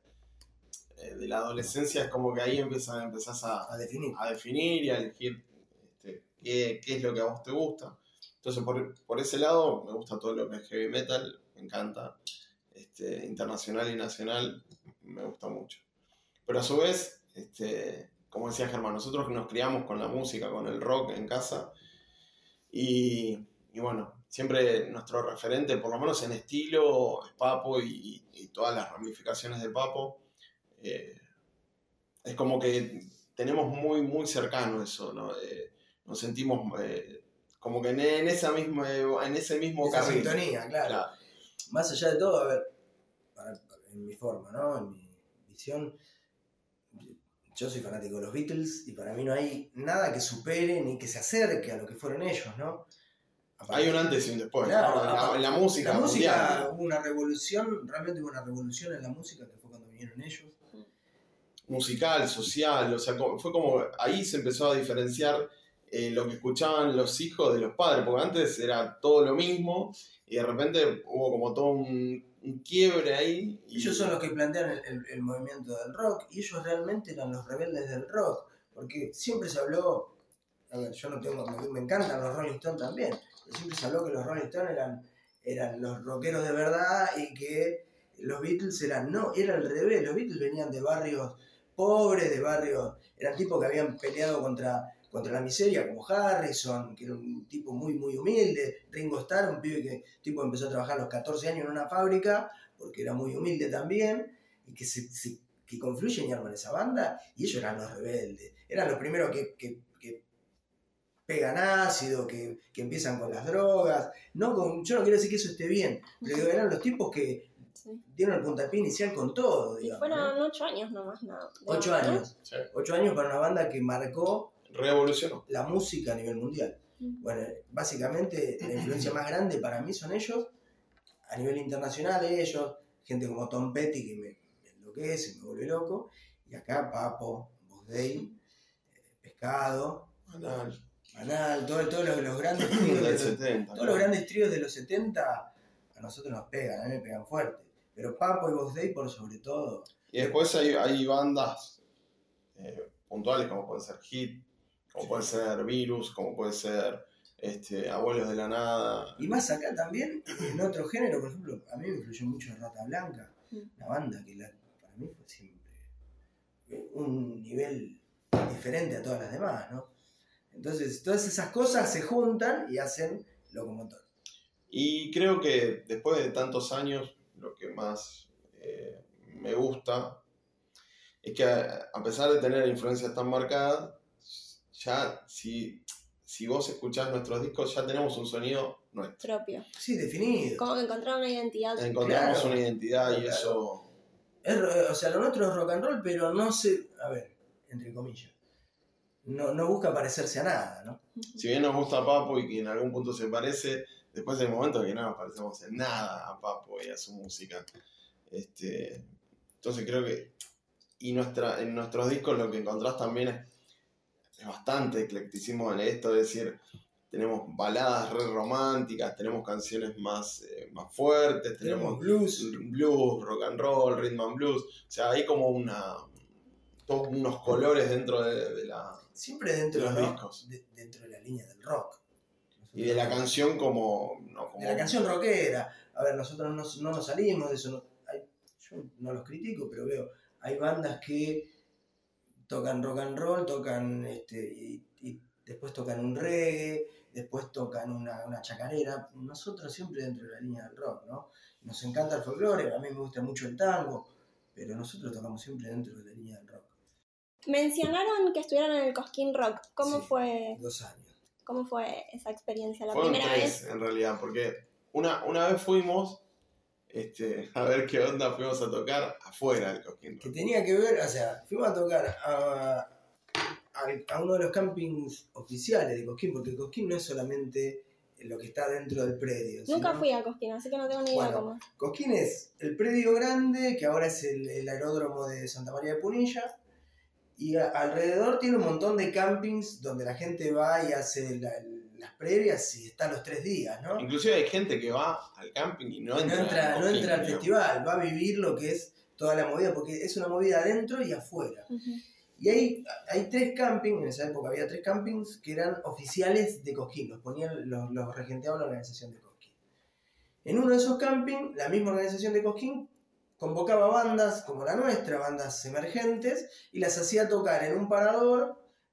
de la adolescencia es como que ahí empiezas, empezás a,
a, definir.
a definir y a elegir este, qué, qué, es lo que a vos te gusta. Entonces por, por, ese lado me gusta todo lo que es heavy metal, me encanta. Este, internacional y nacional me gusta mucho. Pero a su vez, este, como decía Germán, nosotros nos criamos con la música, con el rock en casa. Y, y bueno, siempre nuestro referente, por lo menos en estilo, es Papo y, y todas las ramificaciones de Papo. Eh, es como que tenemos muy, muy cercano eso, ¿no? Eh, nos sentimos eh, como que en, en, esa misma, en ese mismo
Esa
carril.
sintonía, claro. Más allá de todo, a ver, en mi forma, ¿no? En mi visión, yo soy fanático de los Beatles y para mí no hay nada que supere ni que se acerque a lo que fueron ellos, ¿no?
Hay un antes y un después,
Claro,
la, música.
La música
mundial.
hubo una revolución, realmente hubo una revolución en la música que fue cuando vinieron ellos.
Musical, social, o sea, fue como ahí se empezó a diferenciar eh, lo que escuchaban los hijos de los padres, porque antes era todo lo mismo y de repente hubo como todo un, un quiebre ahí. Y
Ellos son los que plantean el, el- el movimiento del rock y ellos realmente eran los rebeldes del rock, porque siempre se habló, a ver, yo no tengo, me, me encantan los Rolling Stones también, pero siempre se habló que los Rolling Stones eran, eran los rockeros de verdad y que los Beatles eran, no, era al revés, los Beatles venían de barrios pobres, de barrios, eran tipos que habían peleado contra, contra la miseria, como Harrison, que era un tipo muy, muy humilde, Ringo Starr, un pibe que tipo empezó a trabajar a los 14 años en una fábrica, porque era muy humilde también, y que, se, que confluyen y arman esa banda, y ellos eran los rebeldes, eran los primeros que, que- que pegan ácido, que, que empiezan con las drogas, no con, yo no quiero decir que eso esté bien, pero eran los tipos que
Sí.
dieron el puntapié inicial con todo,
Y
digamos, ¿no?
fueron ocho años nomás, nada.
Ocho
¿no?
años,
Sí.
ocho años para una banda que marcó
Revolucionó.
la música a nivel mundial.
Mm.
Bueno, básicamente la influencia más grande para mí son ellos, a nivel internacional ellos, gente como Tom Petty que me, me enloquece, me vuelve loco, y acá Papo, Boss Day, eh, Pescado,
Banal.
Manal, todo- todos los, los grandes tríos de los,
70.
todos los grandes tríos de los 70 a nosotros nos pegan, a mí me pegan fuerte. Pero Papo y Boss Day por sobre todo.
Y después hay, hay bandas eh, puntuales como puede ser Hit, como
Sí.
puede ser Virus, como puede ser este, Abuelos de la Nada.
Y más acá también, en otro género, por ejemplo, a mí me influyó mucho Rata Blanca,
Mm.
una banda que la- para mí fue siempre un nivel diferente a todas las demás, ¿no? Entonces, todas esas cosas se juntan y hacen locomotor.
Y creo que después de tantos años, lo que más eh, me gusta es que a a pesar de tener influencias tan marcadas, ya si, si vos escuchás nuestros discos, ya tenemos un sonido nuestro.
Propio.
Sí, definido.
Como que encontrar una identidad.
Encontramos
Claro.
una identidad y
Claro.
eso...
Es o sea, lo nuestro es rock and roll, pero no se. A ver, entre comillas. No, no busca parecerse a nada, ¿no?
Si bien nos gusta Papo y que en algún punto se parece, después hay momentos que no nos parecemos en nada a Papo y a su música. Este, entonces creo que... Y nuestra, en nuestros discos lo que encontrás también es, es bastante eclecticismo en esto, es decir, tenemos baladas re románticas, tenemos canciones más, eh, más fuertes,
Tenemos
tenemos
blues.
blues, rock and roll, rhythm and blues, o sea, hay como una todos unos colores dentro de, de la
Siempre dentro,
Los
¿no?
discos.
de- dentro de la línea del rock.
Y de la canción como, no, como
de la canción rockera. A ver, nosotros no, no nos salimos de eso. no- hay- yo no los critico, pero veo, hay bandas que tocan rock and roll, tocan este, y, y después tocan un reggae, después tocan una, una chacarera. Nosotros siempre dentro de la línea del rock, ¿no? Nos encanta el folclore, a mí me gusta mucho el tango, pero nosotros tocamos siempre dentro de la línea del rock.
Mencionaron que estuvieron en el Cosquín Rock. ¿Cómo
Sí.
fue
Dos años.
Cómo fue esa experiencia? La
Fueron
primera
tres,
vez.
en realidad, porque una, una vez fuimos este, a ver qué onda fuimos a tocar afuera del Cosquín
que tenía que ver, o sea, fuimos a tocar a, a- a uno de los campings oficiales de Cosquín, porque Cosquín no es solamente lo que está dentro del predio.
Nunca
sino-
fui a Cosquín, así que no tengo ni idea
Bueno.
cómo.
Cosquín es el predio grande, que ahora es el, el aeródromo de Santa María de Punilla, y a- alrededor tiene un montón de campings donde la gente va y hace la- las previas y está los tres días, ¿no?
Inclusive hay gente que va al camping y no
no
entra,
entra,
al
no entra al festival, va a vivir lo que es toda la movida, porque es una movida adentro y afuera.
Ujú.
Y hay, hay tres campings, en esa época había tres campings que eran oficiales de Cosquín, los ponían, los, los regenteaba la organización de Cosquín. En uno de esos campings, la misma organización de Cosquín convocaba bandas como la nuestra, bandas emergentes, y las hacía tocar en un parador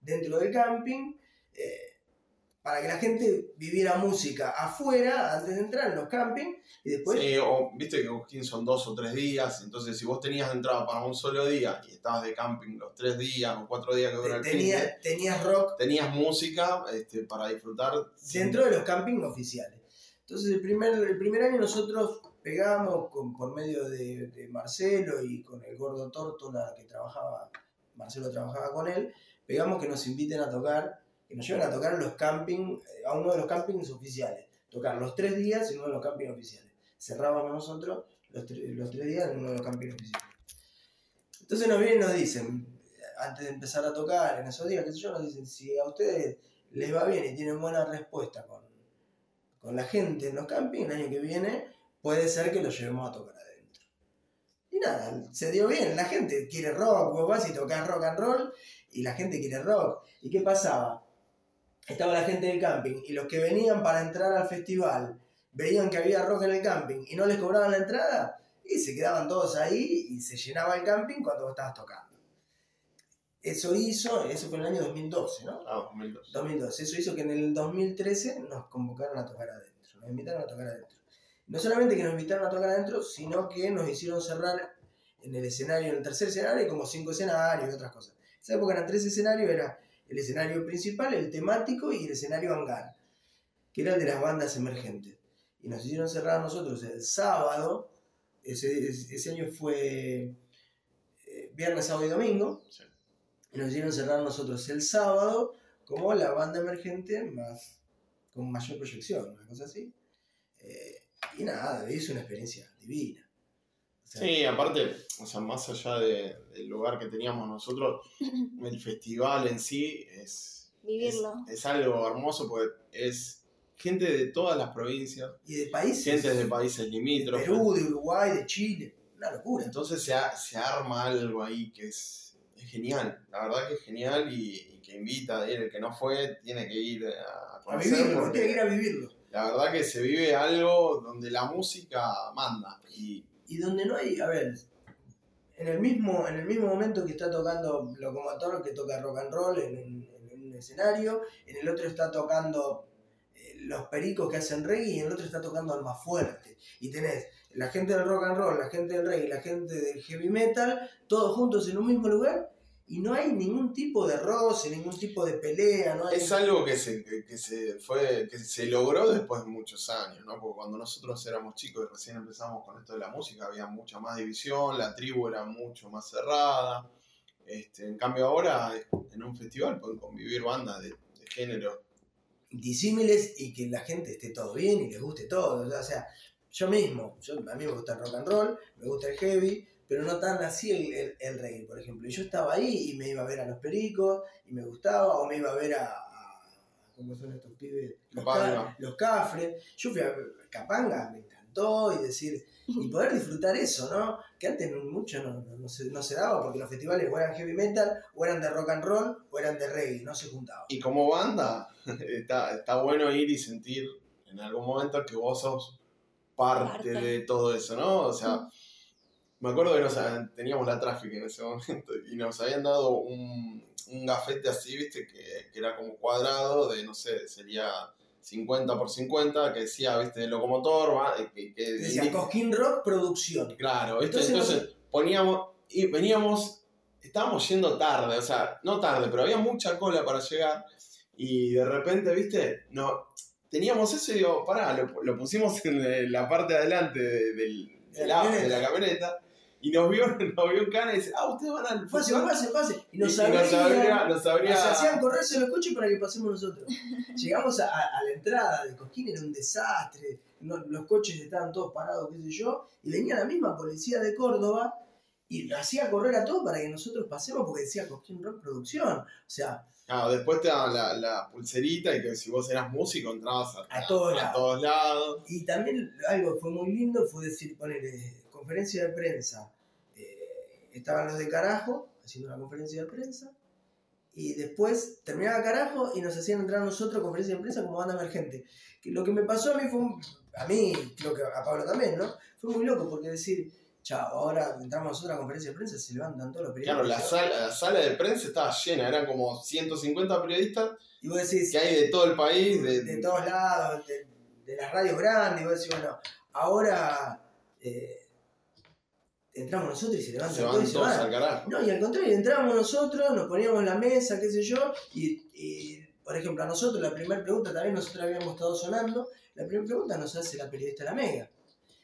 dentro del camping. eh, para que la gente viviera música afuera antes de entrar en los campings y después
Sí, o viste que Cosquín son dos o tres días, entonces si vos tenías entrada para un solo día y estabas de camping los tres días o cuatro días que dura el
tenía, tenías rock
tenías música este, para disfrutar. sin-
dentro de los campings oficiales. Entonces el primer, el primer año nosotros pegamos con, por medio de, Marcelo y con el gordo Tórtola que trabajaba, Marcelo trabajaba con él, pegamos que nos inviten a tocar, que nos lleven a tocar los campings, eh, a uno de los campings oficiales, tocar los tres días en uno de los campings oficiales. Cerrábamos nosotros los, los tres días en uno de los campings oficiales. Entonces nos vienen y nos dicen, antes de empezar a tocar en esos días, qué sé yo, nos dicen, si a ustedes les va bien y tienen buena respuesta con, con la gente en los campings, el año que viene puede ser que lo llevemos a tocar adentro. Y nada, se dio bien, la gente quiere rock, vos vas y tocas rock and roll y la gente quiere rock. ¿Y qué pasaba? Estaba la gente del camping y los que venían para entrar al festival veían que había rock en el camping y no les cobraban la entrada y se quedaban todos ahí y se llenaba el camping cuando vos estabas tocando. Eso hizo, eso fue en el año 2012, ¿no?
Ah, 2002.
2012. Eso hizo que en el 2013 nos convocaron a tocar adentro, nos invitaron a tocar adentro. No solamente que nos invitaron a tocar adentro, sino que nos hicieron cerrar en el escenario, en el tercer escenario, como cinco escenarios y otras cosas. En esa época eran tres escenarios, era el escenario principal, el temático y el escenario hangar, que era el de las bandas emergentes. Y nos hicieron cerrar a nosotros el sábado, ese, ese año fue eh, viernes, sábado y domingo,
Sí.
y nos hicieron cerrar a nosotros el sábado como la banda emergente más con mayor proyección, una cosa así. Eh, y nada, es una experiencia divina. O sea,
Sí, aparte, o sea, más allá de- del lugar que teníamos nosotros, el festival en sí es,
Vivirlo.
es, es algo hermoso porque es gente de todas las provincias,
Y de países,
gente de países
de
limítrofes.
Perú, de Uruguay, de Chile, una locura.
Entonces se, a- se arma algo ahí que es, es genial, la verdad que es genial y, y que invita a ir, el que no fue tiene que ir a
a vivirlo,
porque
tiene que ir a vivirlo.
La verdad que se vive algo donde la música manda y
Y donde no hay, a ver, en el mismo, en el mismo momento que está tocando Locomotor, que toca rock and roll en un, en un escenario, en el otro está tocando eh, los pericos que hacen reggae y en el otro está tocando Alma Fuerte. Y tenés la gente del rock and roll, la gente del reggae la gente del heavy metal, todos juntos en un mismo lugar y no hay ningún tipo de roce, ningún tipo de pelea, no hay...
Es algo que se, que, que se fue, que se logró después de muchos años, ¿no? Porque cuando nosotros éramos chicos y recién empezamos con esto de la música, había mucha más división, la tribu era mucho más cerrada. Este, en cambio ahora, en un festival pueden convivir bandas de, de género.
disímiles y que la gente esté todo bien y les guste todo. O sea, yo mismo, yo, a mí me gusta el rock and roll, me gusta el heavy, pero no tan así el, el, el reggae, por ejemplo. Y yo estaba ahí y me iba a ver a los pericos y me gustaba, o me iba a ver a. a- ¿Cómo son estos pibes? Los, ca- los cafres. Yo fui a Capanga, me encantó, y decir, y poder disfrutar eso, ¿no? Que antes mucho no, no, no se, no se daba porque los festivales o eran heavy metal, o eran de rock and roll, o eran de reggae, no se juntaban.
Y como banda, está, está bueno ir y sentir en algún momento que vos sos parte,
Parte.
de todo eso, ¿no? O sea, me acuerdo que nos, teníamos la tráfico en ese momento y nos habían dado un, un gafete así, viste, que, que era como cuadrado de, no sé, sería 50 por 50, que decía, viste, locomotor, va, que, que-
Decía Cosquín Rock Producción.
Claro, ¿viste?
Entonces,
Entonces, poníamos, y veníamos, estábamos yendo tarde, o sea, no tarde, pero había mucha cola para llegar y de repente, ¿viste? No, teníamos eso y digo, pará, lo, lo pusimos en eh, la parte de adelante de, del-
De la
de la camioneta y nos vio, nos vio un cana y dice, ah, ustedes van al
Pase,
festival?".
pase, pase. Y nos
y nos abría, nos abría-
nos hacían correrse los coches para que pasemos nosotros. Llegamos a, a- a la entrada de Cosquín, era un desastre. no- los coches estaban todos parados, qué sé yo. Y venía la misma policía de Córdoba y lo hacía correr a todos para que nosotros pasemos porque decía Cosquín Rock Producción. O sea,
Claro, después te daban la, la pulserita y que si vos eras músico entrabas a,
A todos
a
lados.
todos lados.
Y también algo que fue muy lindo fue decir, poner conferencia de prensa. eh, estaban los de carajo haciendo una conferencia de prensa. Y después terminaba carajo y nos hacían entrar a nosotros conferencia de prensa como banda emergente. Que lo que me pasó a mí fue un- a mí, creo que a Pablo también, ¿no? Fue muy loco porque decir, chao, ahora entramos nosotros a conferencia de prensa, se levantan todos los
Claro,
periodistas.
la sala, la sala de prensa estaba llena, eran como 150 periodistas
Y vos decís,
que hay de todo el país. De,
de todos lados, de, de las radios grandes, y vos decís, bueno, ahora eh, entramos nosotros y se levantan
se
todos
van
y se
todos
van.
al carajo.
No, y al contrario, entramos nosotros, nos poníamos en la mesa, qué sé yo, y, y, por ejemplo, a nosotros la primera pregunta, también nosotros habíamos estado sonando, la primera pregunta nos hace la periodista la Mega.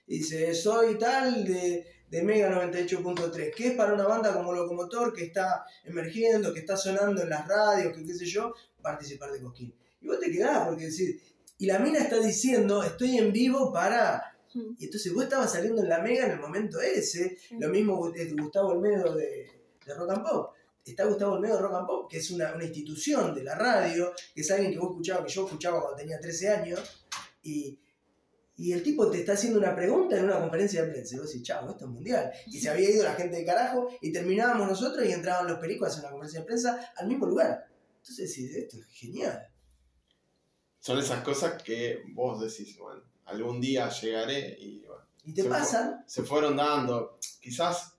Dice, soy tal de, de Mega 98.3, que es para una banda como Locomotor que está emergiendo, que está sonando en las radios, que qué sé yo, participar de Cosquín. Y vos te quedás porque decís, y la mina está diciendo, estoy en vivo para...
Mm,
Y entonces vos estabas saliendo en la Mega en el momento ese, lo mismo es Gustavo Olmedo de, de Rock and Pop. Está Gustavo Olmedo de Rock and Pop, que es una, una institución de la radio, que es alguien que vos escuchabas, que yo escuchaba cuando tenía 13 años, y, y el tipo te está haciendo una pregunta en una conferencia de prensa. Y vos decís, chavo, esto es mundial. Y se había ido la gente de carajo, y terminábamos nosotros y entraban los pericos a hacer una conferencia de prensa al mismo lugar. Entonces decís, esto es genial.
Son esas cosas que vos decís, bueno, algún día llegaré y bueno,
Y te
Se
pasan,
se fueron dando. Quizás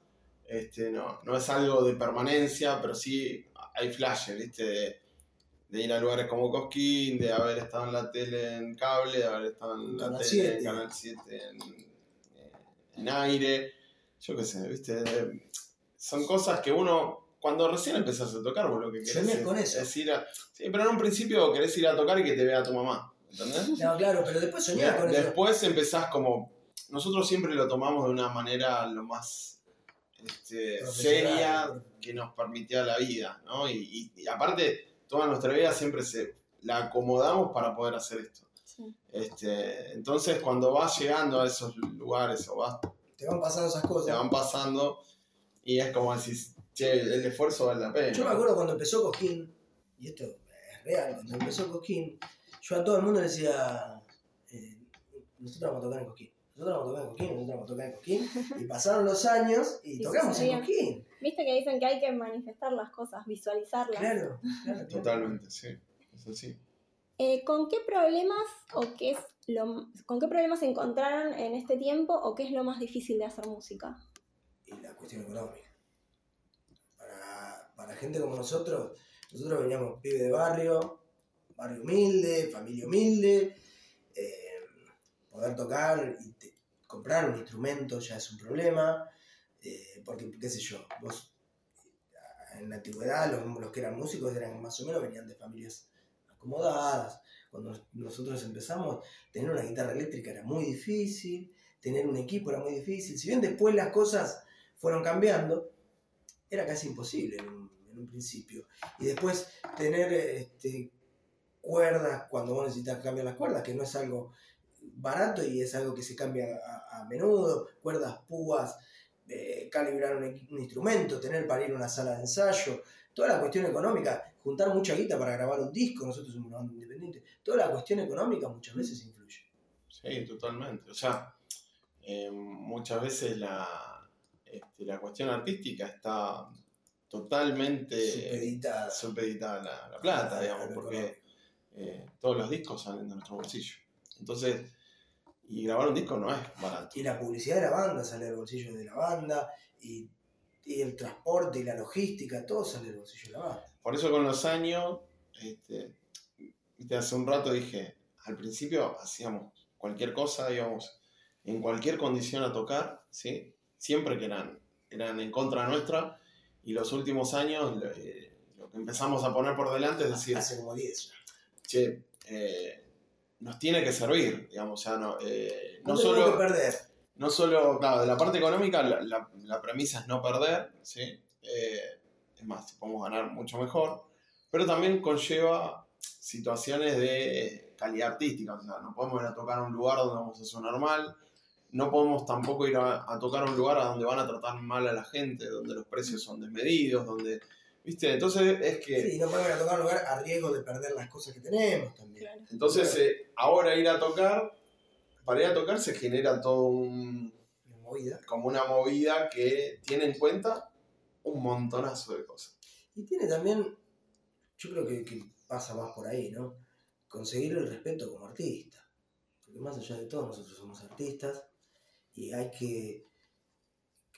este, no, no es algo de permanencia, pero sí hay flashes, ¿viste? De, de ir a lugares como Cosquín, de haber estado en la tele en cable, de haber estado en la
Canal
tele
7.
en Canal 7 en, en aire. Yo qué sé, ¿viste? De- son cosas que uno, cuando recién empezás a tocar, vos lo que querés es,
con eso.
es ir a. Sí, pero en un principio querés ir a tocar y que te vea tu mamá, ¿entendés?
no, claro, pero después soñás con eso.
Después empezás como. Nosotros siempre lo tomamos de una manera lo más este, seria que nos permitía la vida, ¿no? Y, y- y aparte, toda nuestra vida siempre se la acomodamos para poder hacer esto.
sí.
Este, entonces, cuando vas llegando a esos lugares o vas,
Te van pasando esas cosas.
te van pasando y es como decís, che, el esfuerzo vale la pena.
Yo me acuerdo cuando empezó Cosquín, y esto es real, cuando empezó Cosquín, yo a todo el mundo le decía, eh, nosotros vamos a tocar en Cosquín, nosotros vamos a tocar en Cosquín, nosotros vamos a tocar en Cosquín, y pasaron los años y tocamos en. Cosquín.
Viste que dicen que hay que manifestar las cosas, visualizarlas.
Claro, claro, claro.
Totalmente, sí. Es así.
Eh, ¿Con qué problemas o qué es lo, con qué problemas se encontraron en este tiempo o qué es lo más difícil de hacer música?
Y la cuestión económica. Para, para gente como nosotros, nosotros veníamos pibe de barrio, barrio humilde, familia humilde, eh, poder tocar y comprar un instrumento ya es un problema, eh, porque, qué sé yo, vos en la antigüedad los, los que eran músicos eran más o menos venían de familias acomodadas. Cuando nos- nosotros empezamos, tener una guitarra eléctrica era muy difícil, tener un equipo era muy difícil. Si bien después las cosas fueron cambiando, era casi imposible en un, en un principio. Y después tener este, cuerdas cuando vos necesitas cambiar las cuerdas, que no es algo barato y es algo que se cambia a, a menudo, cuerdas, púas, eh, calibrar un, instrumento, tener para ir a una sala de ensayo, toda la cuestión económica, juntar mucha guita para grabar un disco, nosotros somos una banda independiente, toda la cuestión económica muchas veces influye.
Sí, totalmente. O sea, eh, muchas veces la, este, la cuestión artística está totalmente
Supeditada.
supeditada a la, la plata, digamos, porque eh, todos los discos salen de nuestro bolsillo. Entonces, y grabar un disco no es barato.
Y la publicidad de la banda sale del bolsillo de la banda, y, y el transporte y la logística, todo sale del bolsillo de la banda.
Por eso con los años, este, viste, hace un rato dije, al principio hacíamos cualquier cosa, íbamos en cualquier condición a tocar, ¿sí? siempre que eran, eran en contra nuestra, y los últimos años lo, eh, lo que empezamos a poner por delante es decir,
Hace como 10 ya.
Che, eh, nos tiene que servir, digamos, o sea, no, eh, no solo
que perder.
no solo, claro, de la parte económica, la, la- la premisa es no perder, ¿sí? Eh, es más, podemos ganar mucho mejor, pero también conlleva situaciones de calidad artística, o sea, no podemos ir a tocar a un lugar donde vamos a sonar mal, no podemos tampoco ir a, a tocar a un lugar a donde van a tratar mal a la gente, donde los precios son desmedidos, donde, ¿viste? Entonces es que...
Sí, no ir a tocar un lugar a riesgo de perder las cosas que tenemos también.
Claro.
Entonces, eh, ahora ir a tocar, para ir a tocar se genera todo un,
Una movida.
como una movida que tiene en cuenta un montonazo de cosas.
Y tiene también, yo creo que, que pasa más por ahí, ¿no? Conseguir el respeto como artista. Porque más allá de todo, nosotros somos artistas y hay que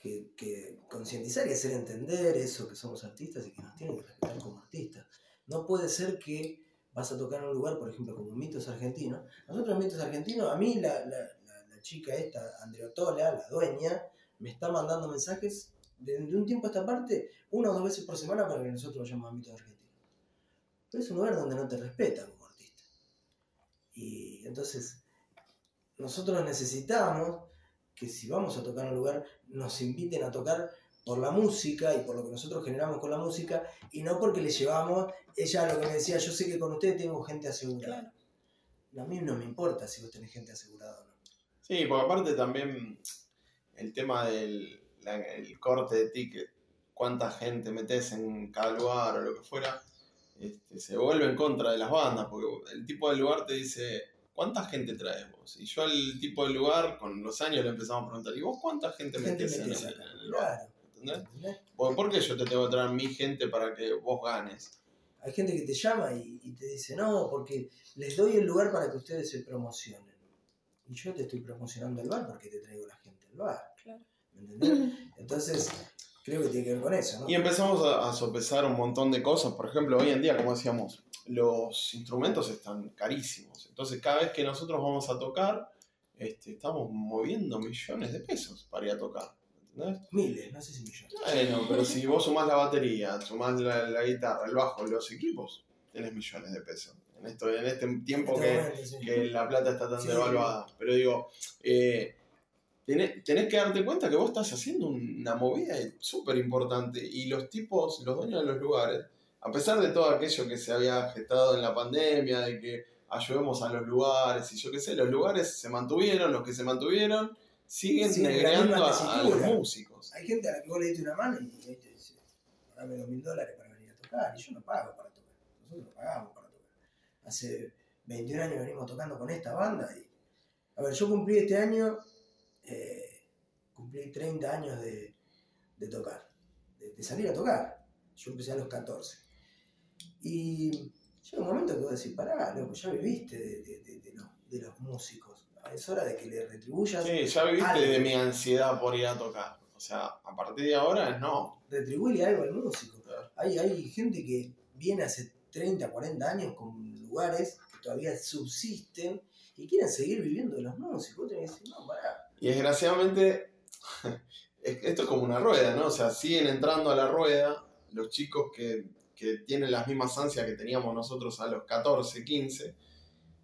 que, que concientizar y hacer entender eso, que somos artistas y que nos tienen que respetar como artistas. No puede ser que vas a tocar en un lugar, por ejemplo, como Mitos Argentinos. Nosotros Mitos Argentinos, a mí la, la, la, chica esta, Andreotola, la dueña, me está mandando mensajes de, de un tiempo a esta parte, una o dos veces por semana para que nosotros vayamos a Mitos Argentinos. Pero es un lugar donde no te respetan como artista. Y entonces, nosotros necesitamos que si vamos a tocar en un lugar, nos inviten a tocar por la música y por lo que nosotros generamos con la música y no porque le llevamos, ella lo que me decía, yo sé que con ustedes tengo gente asegurada. A mí no me importa si vos tenés gente asegurada o no.
Sí, porque aparte también el tema del la- el corte de ticket, cuánta gente metes en cada lugar o lo que fuera, este, se vuelve en contra de las bandas, porque el tipo del lugar te dice, ¿cuánta gente traes vos? Y yo al tipo del lugar, con los años le empezamos a preguntar, ¿y vos cuánta gente
Gente
metes en,
metés
el- en el lugar?
Claro.
¿Entendés?
¿entendés?
Porque, ¿Por qué yo te tengo que traer mi gente para que vos ganes?
Hay gente que te llama y, y te dice, no, porque les doy el lugar para que ustedes se promocionen. Y yo te estoy promocionando el bar porque te traigo la gente al bar.
Claro.
¿Me entendés? Entonces, creo que tiene que ver con eso, ¿no?
Y empezamos a, a sopesar un montón de cosas. Por ejemplo, hoy en día, como decíamos, los instrumentos están carísimos. Entonces, cada vez que nosotros vamos a tocar, este, estamos moviendo millones de pesos para ir a tocar. ¿Entendés?
Miles, no sé si millones.
Bueno, pero si vos sumás la batería, sumás la, la guitarra, el bajo, los equipos, tenés millones de pesos. En, esto, en este tiempo que, la plata está tan
Sí.
devaluada. Pero digo, eh, tenés, tenés que darte cuenta que vos estás haciendo una movida súper importante y los tipos, los dueños de los lugares, a pesar de todo aquello que se había gestado en la pandemia, de que ayudemos a los lugares y yo qué sé, los lugares se mantuvieron, los que se mantuvieron siguen
Sí,
negreando a, a los
tesitura. Hay
músicos.
gente a la que vos le diste una mano y te dice, pagame dos mil dólares para venir a tocar. Y yo no pago para tocar. Nosotros pagamos para tocar. Hace 21 años venimos tocando con esta banda y. A ver, yo cumplí este año. eh, cumplí 30 años de, de tocar. De, de salir a tocar. Yo empecé a los 14. Y llega un momento que vos decís, pará, loco, ya viviste de, de- de- los, de los músicos. Es hora de que le retribuyas.
Sí, ya viviste
Algo.
de mi ansiedad por ir a tocar. O sea, a partir de ahora no.
retribuirle algo al músico. Hay, hay gente que viene hace 30, 40 años con lugares que todavía subsisten y quieren seguir viviendo de los músicos. Vos tenés que decir, no, pará.
Y desgraciadamente, es- esto es como una rueda, ¿no? O sea, siguen entrando a la rueda los chicos que, que tienen las mismas ansias que teníamos nosotros a los 14, 15,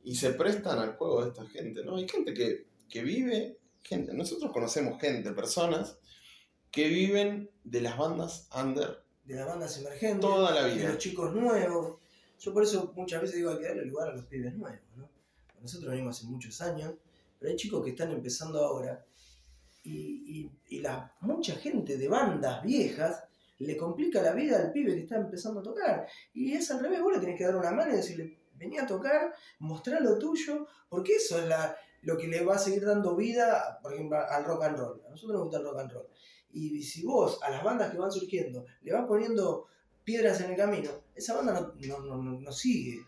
y se prestan al juego de esta gente, ¿no? Hay gente que, que vive, gente, nosotros conocemos gente, personas, que viven de las bandas under
De las bandas emergentes,
toda la
de
vida.
los chicos nuevos. Yo por eso muchas veces digo hay que darle lugar a los pibes nuevos, ¿no? Nosotros venimos hace muchos años, pero hay chicos que están empezando ahora y, y- y la, mucha gente de bandas viejas le complica la vida al pibe que está empezando a tocar. Y es al revés, vos le tenés que dar una mano y decirle, vení a tocar, mostrar lo tuyo, porque eso es la, lo que le va a seguir dando vida, por ejemplo, al rock and roll. A nosotros nos gusta el rock and roll. Y si vos a las bandas que van surgiendo le vas poniendo piedras en el camino, esa banda no, no, no- no- no sigue.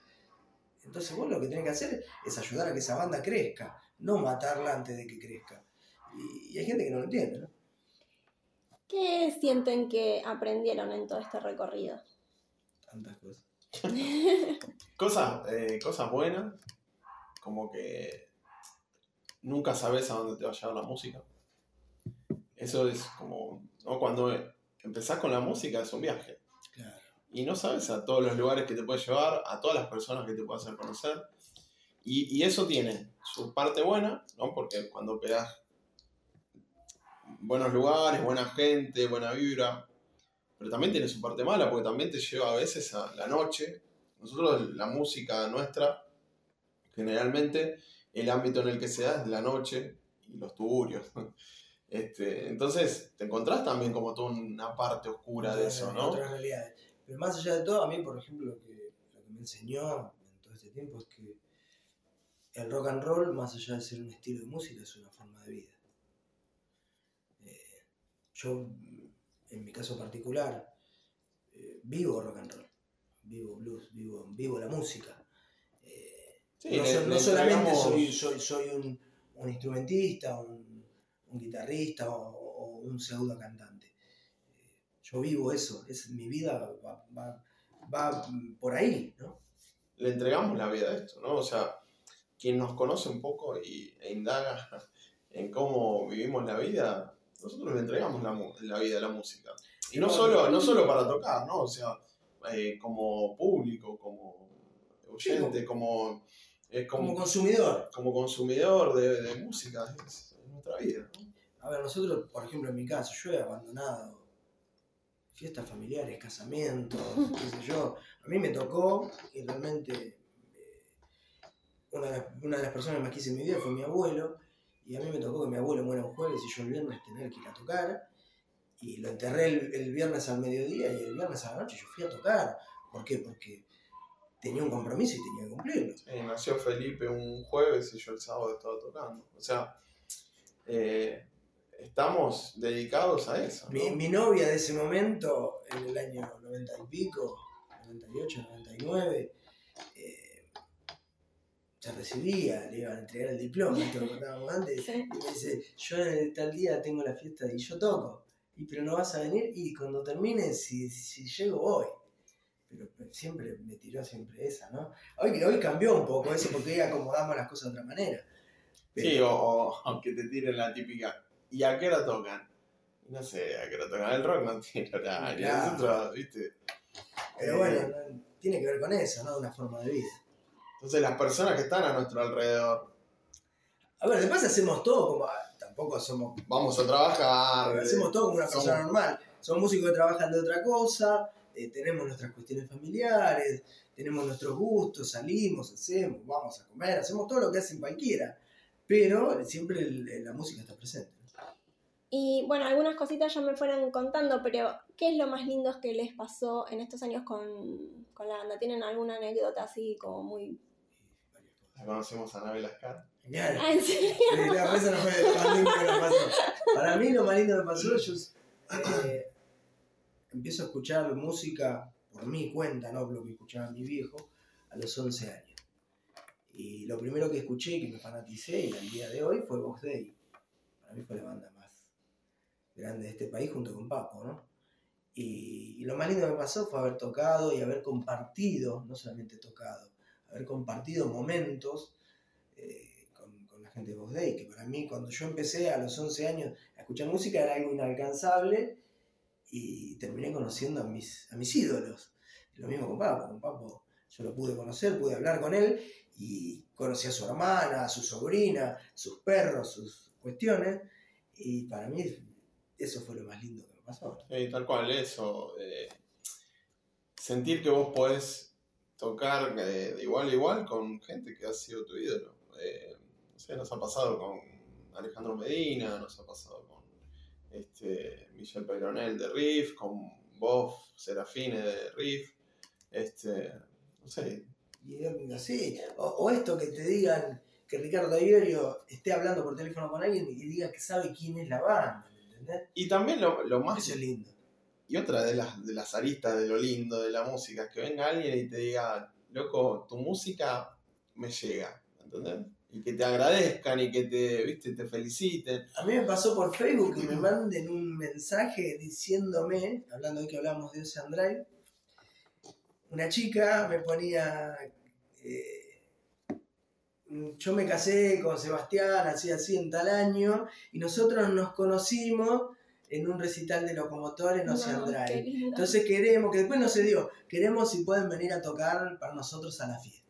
Entonces vos lo que tenés que hacer es ayudar a que esa banda crezca, no matarla antes de que crezca. Y, y hay gente que no lo entiende, ¿no?
¿Qué sienten que aprendieron en todo este recorrido?
Tantas cosas.
Cosas, eh, cosas buenas, como que nunca sabes a dónde te va a llevar la música. Eso es como, ¿no? Cuando empezás con la música es un viaje.
Claro.
Y no sabes a todos los lugares que te puede llevar, a todas las personas que te puede hacer conocer. Y, y eso tiene su parte buena, ¿no? Porque cuando pegas buenos lugares, buena gente, buena vibra, pero también tiene su parte mala, porque también te lleva a veces a la noche. Nosotros, la música nuestra, generalmente el ámbito en el que se da es la noche y los tuburios. Este, entonces, te encontrás también como toda una parte oscura de eso, ¿no?
Otras realidades. Pero más allá de todo, a mí, por ejemplo, lo que, lo que me enseñó en todo este tiempo es que el rock and roll, más allá de ser un estilo de música, es una forma de vida. Yo, en mi caso particular, eh, vivo rock and roll, vivo blues, vivo, vivo la música. Eh,
Sí,
no,
le-
no
le
solamente soy, soy, soy un, un instrumentista, un, un guitarrista o, o un pseudo cantante. Eh, Yo vivo eso, es, mi vida va, va- va por ahí, ¿no?
Le entregamos la vida a esto, ¿no? O sea, quien nos conoce un poco y, e indaga en cómo vivimos la vida, nosotros le entregamos la, la vida a la música. Y no solo, no solo para tocar, ¿no? O sea, eh, como público, como oyente, como, eh,
Como
como,
consumidor.
como consumidor de, de música, es, es nuestra vida, ¿no?
A ver, nosotros, por ejemplo, en mi caso, yo he abandonado fiestas familiares, casamientos, qué sé yo. A mí me tocó y realmente eh, una, de las, una de las personas que más quise en mi vida fue mi abuelo. Y a mí me tocó que mi abuelo muera un jueves y yo el viernes tener que ir a tocar. Y lo enterré el, el viernes al mediodía y el viernes a la noche yo fui a tocar. ¿Por qué? Porque tenía un compromiso y tenía que cumplirlo.
Eh, nació Felipe un jueves y yo el sábado estaba tocando. O sea, eh, estamos dedicados a eso. ¿no?
Mi, mi novia de ese momento, en el año 90 y pico, 98, 99, eh, se recibía, le iban a entregar el diploma, esto lo contábamos antes,
Sí.
y me dice, yo en tal día tengo la fiesta y yo toco, y pero no vas a venir y cuando termine, si, si llego, voy. Pero, siempre me tiró siempre esa, ¿no? Hoy, hoy cambió un poco eso porque hoy acomodamos las cosas de otra manera. Pero-
Sí, o, o aunque te tiren la típica. ¿Y a qué hora tocan? No sé, a qué hora tocan. El rock no tiene horario.
Claro.
Nosotros, ¿viste?
pero
Eh,
bueno, no- tiene que ver con eso, ¿no? Una forma de vida.
Entonces, las personas que están a nuestro alrededor,
A ver, después hacemos todo como. ah, Tampoco somos.
vamos a trabajar. eh,
Hacemos todo como una
somos-
persona normal. Somos músicos que trabajan de otra cosa, eh, tenemos nuestras cuestiones familiares, tenemos nuestros gustos, salimos, hacemos, vamos a comer, hacemos todo lo que hacen cualquiera. Pero siempre el- la música está presente.
Y bueno, algunas cositas ya me fueron contando, pero ¿qué es lo más lindo que les pasó en estos años con, con la banda? ¿Tienen alguna anécdota así como muy...
La conocemos a Anabel Ascar.
Genial.
Ah, ¿en serio?
Sí, no, eso no fue lo más lindo que me pasó. Para mí lo más lindo que me pasó, yo eh, empiezo a escuchar música por mi cuenta, no lo que escuchaba mi viejo, a los 11 años. Y lo primero que escuché, que me fanaticé y al día de hoy, fue Vox Day. Para mí fue la banda más grande de este país junto con Papo, ¿no? Y, y lo más lindo que me pasó fue haber tocado y haber compartido, no solamente tocado, haber compartido momentos eh, con, la gente de Vox Day, que para mí cuando yo empecé a los 11 años a escuchar música era algo inalcanzable y terminé conociendo a mis, a mis ídolos. Lo mismo con Papo, con Papo yo lo pude conocer, pude hablar con él y conocí a su hermana, a su sobrina, sus perros, sus cuestiones y para mí eso fue lo más lindo que me pasó.
Sí, tal cual, eso. eh, sentir que vos podés tocar eh, de igual a igual con gente que ha sido tu ídolo. Eh, no sé, nos ha pasado con Alejandro Medina, nos ha pasado con este, Michel Peyronel de Riff, con vos, Serafine de Riff. Este, no sé,
así. O, o esto que te digan que Ricardo Iberio esté hablando por teléfono con alguien y diga que sabe quién es la banda, ¿me ¿entendés?
Y también lo, lo más.
Eso es lindo.
Y otra de las, de las aristas de lo lindo de la música es que venga alguien y te diga, loco, tu música me llega, ¿entendés? Y que te agradezcan y que te, viste, te feliciten.
A mí me pasó por Facebook que me manden un mensaje diciéndome, hablando de que hablamos de Ocean Drive, una chica me ponía, eh, yo me casé con Sebastián así así en tal año y nosotros nos conocimos en un recital de locomotor en Ocean
No,
Drive.
lindo.
Entonces queremos, que después no se dio, queremos si pueden venir a tocar para nosotros a la fiesta.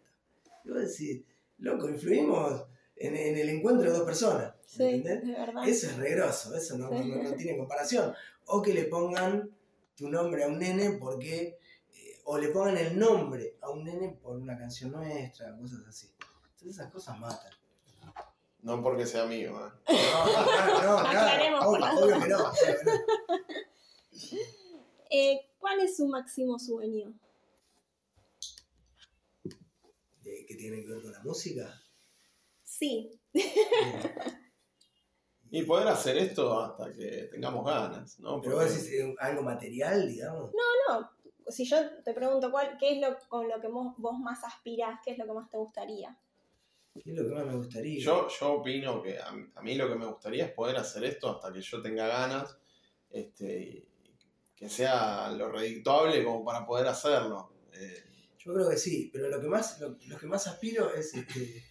Y vos decís, loco, influimos en, en el encuentro de dos personas.
sí,
¿entendés?
de verdad.
Eso es regroso, eso no,
Sí.
no- no tiene comparación. O que le pongan tu nombre a un nene porque. eh, o le pongan el nombre a un nene por una canción nuestra, cosas así. Entonces esas cosas matan.
No porque sea mío, ¿eh?
No, no, no, no, obvio, que no, no.
Eh, ¿Cuál es su máximo sueño?
De- ¿Qué tiene que ver con la música?
Sí,
Y poder hacer esto hasta que tengamos ganas, ¿no?
Pero
Porque-
vos decís eh, algo material, digamos.
no, si yo te pregunto cuál, qué es lo con lo que vos, vos más aspirás, qué es lo que más te gustaría.
¿Qué es lo que más me gustaría?
Yo, yo opino que a, mí- a mí lo que me gustaría es poder hacer esto hasta que yo tenga ganas, este, y que sea lo redictuable como para poder hacerlo. Eh,
Yo creo que sí, pero lo que más, lo, lo que más aspiro es este,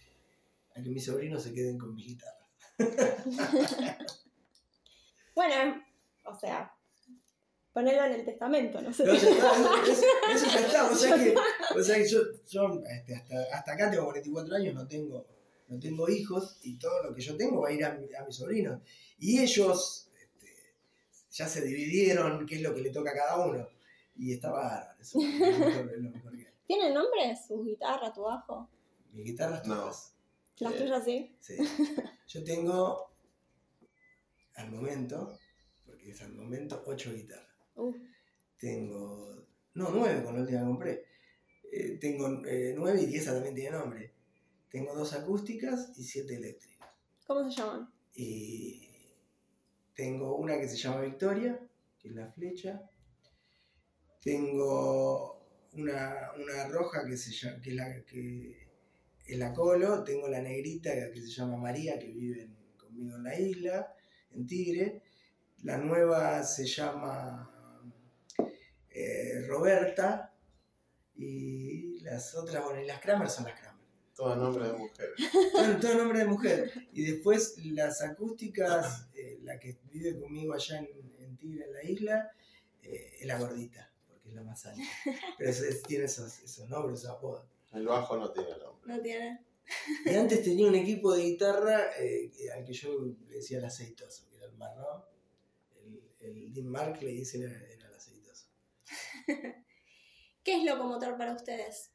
a que mis sobrinos se queden con mi guitarra.
Bueno, o sea, ponerlo en el testamento, no sé.
No, ya está, eso, eso ya está. O sea que, o sea que yo, yo, este, hasta, hasta acá tengo 44 años, no tengo, no tengo hijos y todo lo que yo tengo va a ir a, mi- a mis sobrinos. Y ellos este, ya se dividieron qué es lo que le toca a cada uno. Y está bárbaro, eso es lo mejor, es lo mejor que hay.
¿Tienen nombre? ¿Su guitarra, tu bajo?
Mis guitarras
No.
todas.
Las
Eh,
tuyas sí.
Sí. Yo tengo, al momento, porque es al momento, 8 guitarras.
Uh,
Tengo, no, 9 con la última que compré. Eh, tengo 9 y 10 también tiene nombre. Tengo dos acústicas y 7 eléctricas.
¿Cómo se llaman?
Y tengo una que se llama Victoria, que es la flecha. Tengo una, una roja que, se llama, que, es la, que es la Colo. Tengo la negrita que se llama María, que vive en- conmigo en la isla, en Tigre. La nueva se llama eh, Roberta. Y las otras, bueno, y las Kramer son las Kramer.
todo nombre de mujer.
Todo, todo nombre de mujer. Y después las acústicas, eh, la que vive conmigo allá en, en Tigre, en la isla, eh, es la gordita, porque es la más alta. Pero es- es- tiene esos, esos nombres, esos apodos.
El bajo no tiene nombre.
No tiene.
Y antes tenía un equipo de guitarra eh, al que yo le decía el aceitoso, que era el marrón. El, el Dean Mark le dice el aceitoso.
¿Qué es locomotor para ustedes?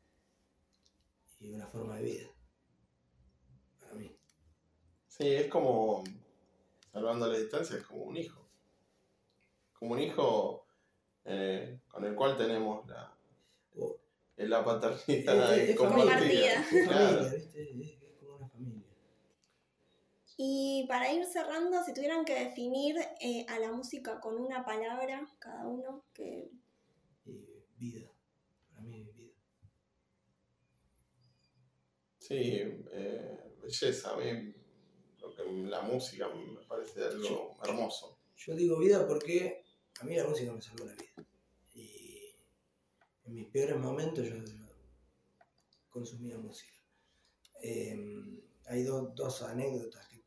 Y una forma de vida. Para mí.
Sí, es como, salvando la distancia, es como un hijo. Como un hijo eh, con el cual tenemos la,
O-
eh, la paternidad
Es- es- es
compartida. Claro.
Es, es como una familia.
Y para ir cerrando, si tuvieran que definir eh, a la música con una palabra, cada uno, que
vida. Para mí es vida.
Sí, eh, belleza. A mí lo que, la música me parece algo hermoso.
Yo digo vida porque a mí la música me salvó la vida. Y en mis peores momentos yo, yo consumía música. Eh, hay dos- dos anécdotas que,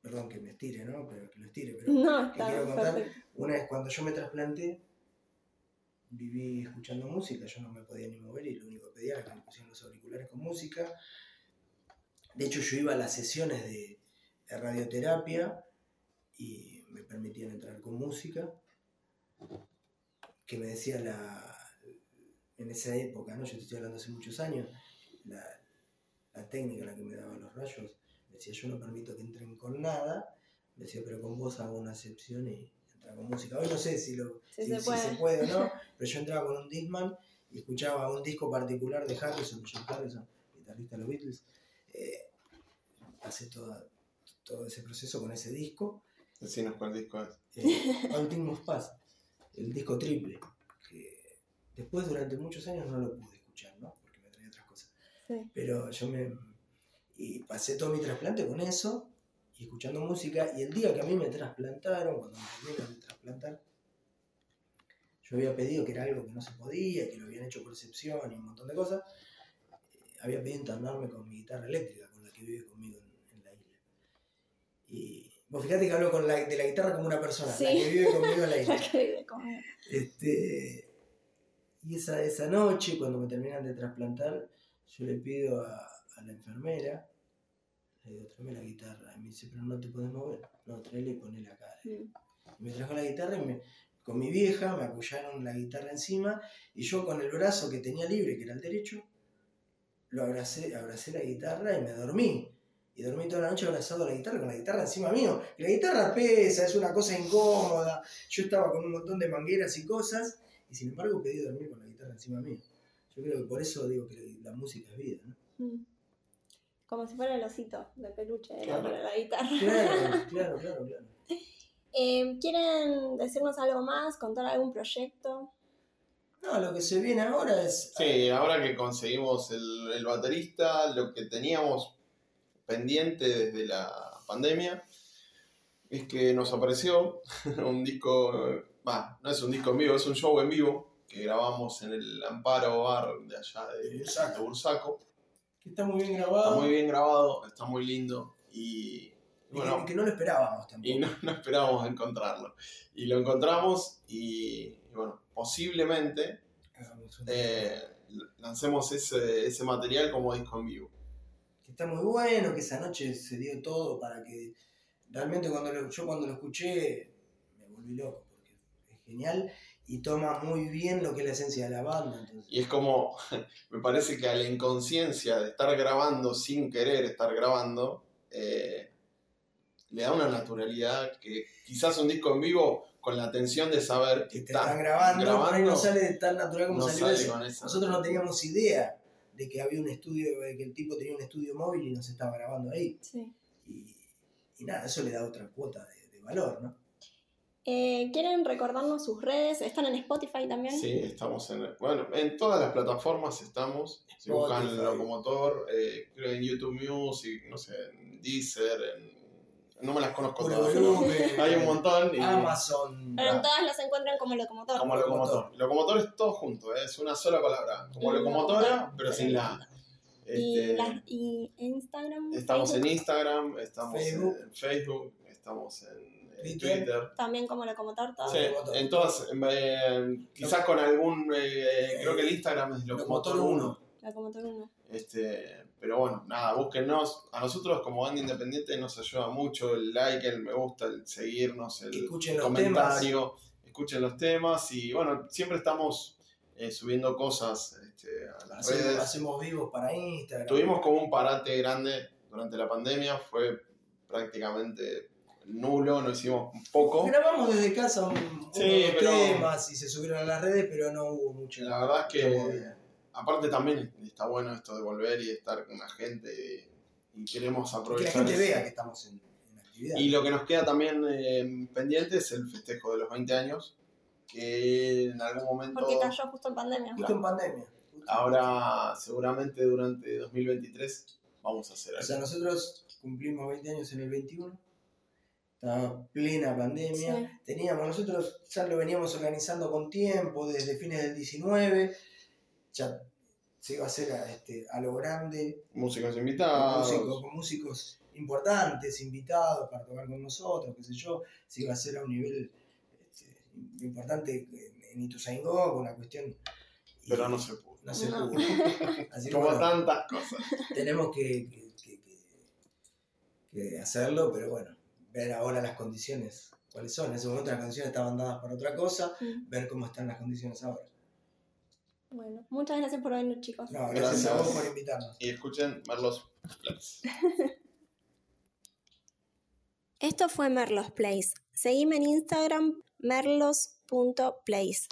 perdón que me estire, ¿no? Pero que lo estire, pero
no,
que
está
quiero contar.
perfecto.
Una es cuando yo me trasplanté, viví escuchando música, yo no me podía ni mover y lo único que pedía era que me pusieran los auriculares con música. De hecho, yo iba a las sesiones de, de radioterapia y me permitían entrar con música, que me decía la, en esa época, ¿no? yo estoy hablando hace muchos años, la, la técnica la que me daban los rayos, me decía yo no permito que entren con nada, me decía pero con vos hago una excepción y con música. Hoy no sé si, lo,
Sí
si,
se
si
puede.
se puede o no, pero yo entraba con un Discman y escuchaba un disco particular de Harrison, John Harrison, guitarrista de los Beatles. Eh, pasé toda- todo ese proceso con ese disco.
Decinos cuál disco es.
Eh, Pass, el disco triple, que después durante muchos años no lo pude escuchar, ¿no? Porque me traía otras cosas.
Sí.
Pero yo me... Y pasé todo mi trasplante con eso, y escuchando música, y el día que a mí me trasplantaron, cuando me terminan de trasplantar, yo había pedido que era algo que no se podía, que lo habían hecho por excepción y un montón de cosas, eh, había pedido internarme con mi guitarra eléctrica, con la que vive conmigo en, en la isla. Y vos fíjate que hablo con la, de la guitarra como una persona,
Sí.
la que vive conmigo en la isla.
La que vive conmigo.
Este, y esa, esa noche, cuando me terminan de trasplantar, yo le pido a, a la enfermera, le digo, tráeme la guitarra. Y me dice, pero no te podés mover. No, tráela y ponela acá.
Mm.
Y me trajo la guitarra y me, con mi vieja me apoyaron la guitarra encima y yo con el brazo que tenía libre, que era el derecho, lo abracé, abracé la guitarra y me dormí. Y dormí toda la noche abrazado a la guitarra, con la guitarra encima mío. Y la guitarra pesa, es una cosa incómoda. Yo estaba con un montón de mangueras y cosas, y sin embargo pedí dormir con la guitarra encima mío. Yo creo que por eso digo que la música es vida, ¿no?
Mm. Como si fuera el osito de peluche era
Claro.
para la guitarra.
Claro, claro, claro, claro.
Eh, ¿Quieren decirnos algo más? ¿Contar algún proyecto?
No, lo que se viene ahora es.
Sí, ahora que conseguimos el, el baterista, lo que teníamos pendiente desde la pandemia es que nos apareció un disco, va, no es un disco en vivo, es un show en vivo que grabamos en el Amparo Bar de allá de,
Bursaco. Que está muy bien grabado.
Está muy bien grabado, está muy lindo y bueno,
que, que no lo esperábamos tampoco.
y no, no esperábamos encontrarlo. Y lo encontramos y, y bueno, posiblemente eh, lancemos ese, ese material como disco en vivo.
que está muy bueno, que esa noche se dio todo para que realmente cuando lo- yo cuando lo escuché me volví loco porque es genial y toma muy bien lo que es la esencia de la banda. Entonces,
Y es como, me parece que a la inconsciencia de estar grabando sin querer estar grabando, eh, le da una naturalidad que quizás un disco en vivo con la tensión de saber que
que te
está
están grabando, por ahí no
grabando,
sale tan natural como
no
salió
sale
eso.
esa
Nosotros no teníamos idea de que había un estudio, de que el tipo tenía un estudio móvil y nos estaba grabando ahí.
Sí.
Y, y nada, eso le da otra cuota de, de valor, ¿no?
Eh, ¿Quieren recordarnos sus redes? ¿Están en Spotify también?
Sí, estamos en, bueno, en todas las plataformas estamos. Si buscan. Locomotor, eh, creo en YouTube Music, no sé, en Deezer, en, no me las conozco todas. Hay un montón. Y,
Amazon.
Pero en todas las encuentran como locomotor.
Como locomotor. Locomotor es todo junto, ¿eh? es una sola palabra. Como locomotora,
locomotora,
pero sin la. A.
Y,
Este,
y Instagram.
estamos en Instagram, estamos
Facebook.
en Facebook, estamos en, en
Twitter.
Twitter.
También como locomotor. todo.
Sí,
Locomotor.
en todas, en- quizás con algún, eh, creo que el Instagram es
Locomotor
Locomotor
1.
1.
Locomotor 1.
Este, pero bueno, nada, búsquennos. A nosotros como banda independiente nos ayuda mucho el like, el me gusta, el seguirnos, el
los
comentario, escuchen los temas y bueno, siempre estamos eh, subiendo cosas este, a las
Hacemos,
redes.
hacemos vivos para Instagram.
Tuvimos como un parate grande durante la pandemia, fue prácticamente nulo, no hicimos poco.
Grabamos desde casa un, unos
Sí, pero-
temas y se subieron a las redes, pero no hubo mucho.
La verdad es que aparte también está bueno esto de volver y estar con la gente y, y queremos
que la
aprovechar
gente
eso.
vea que estamos en, en actividad.
Y lo que nos queda también eh, pendiente es el festejo de los 20 años, que en algún momento,
Porque cayó justo en pandemia.
Justo en pandemia. Justo.
ahora seguramente durante 2023, vamos a hacer
O
algo.
sea, nosotros cumplimos 20 años en el 21. Estaba plena pandemia.
Sí.
Teníamos, nosotros ya lo veníamos organizando con tiempo, desde fines del 19. Ya se iba a hacer a, este, a lo grande,
Músicos
con
invitados.
músicos, con músicos importantes, invitados para tocar con nosotros, qué sé yo. Se iba a hacer a un nivel este, importante en, Ituzaingó, con una cuestión. y
Pero no se pudo.
no se
No.
pudo. Así que
Como
bueno,
tantas cosas.
tenemos que, que- que- que- que hacerlo, pero bueno, ver ahora las condiciones, cuáles son. En ese momento las condiciones estaban dadas para otra cosa,
Mm.
ver cómo están las condiciones ahora.
Bueno, muchas gracias por venir, chicos.
No, gracias, a vos por invitarnos.
Y escuchen Merlos Plays.
Esto fue Merlos Place. Seguime en Instagram merlos.place.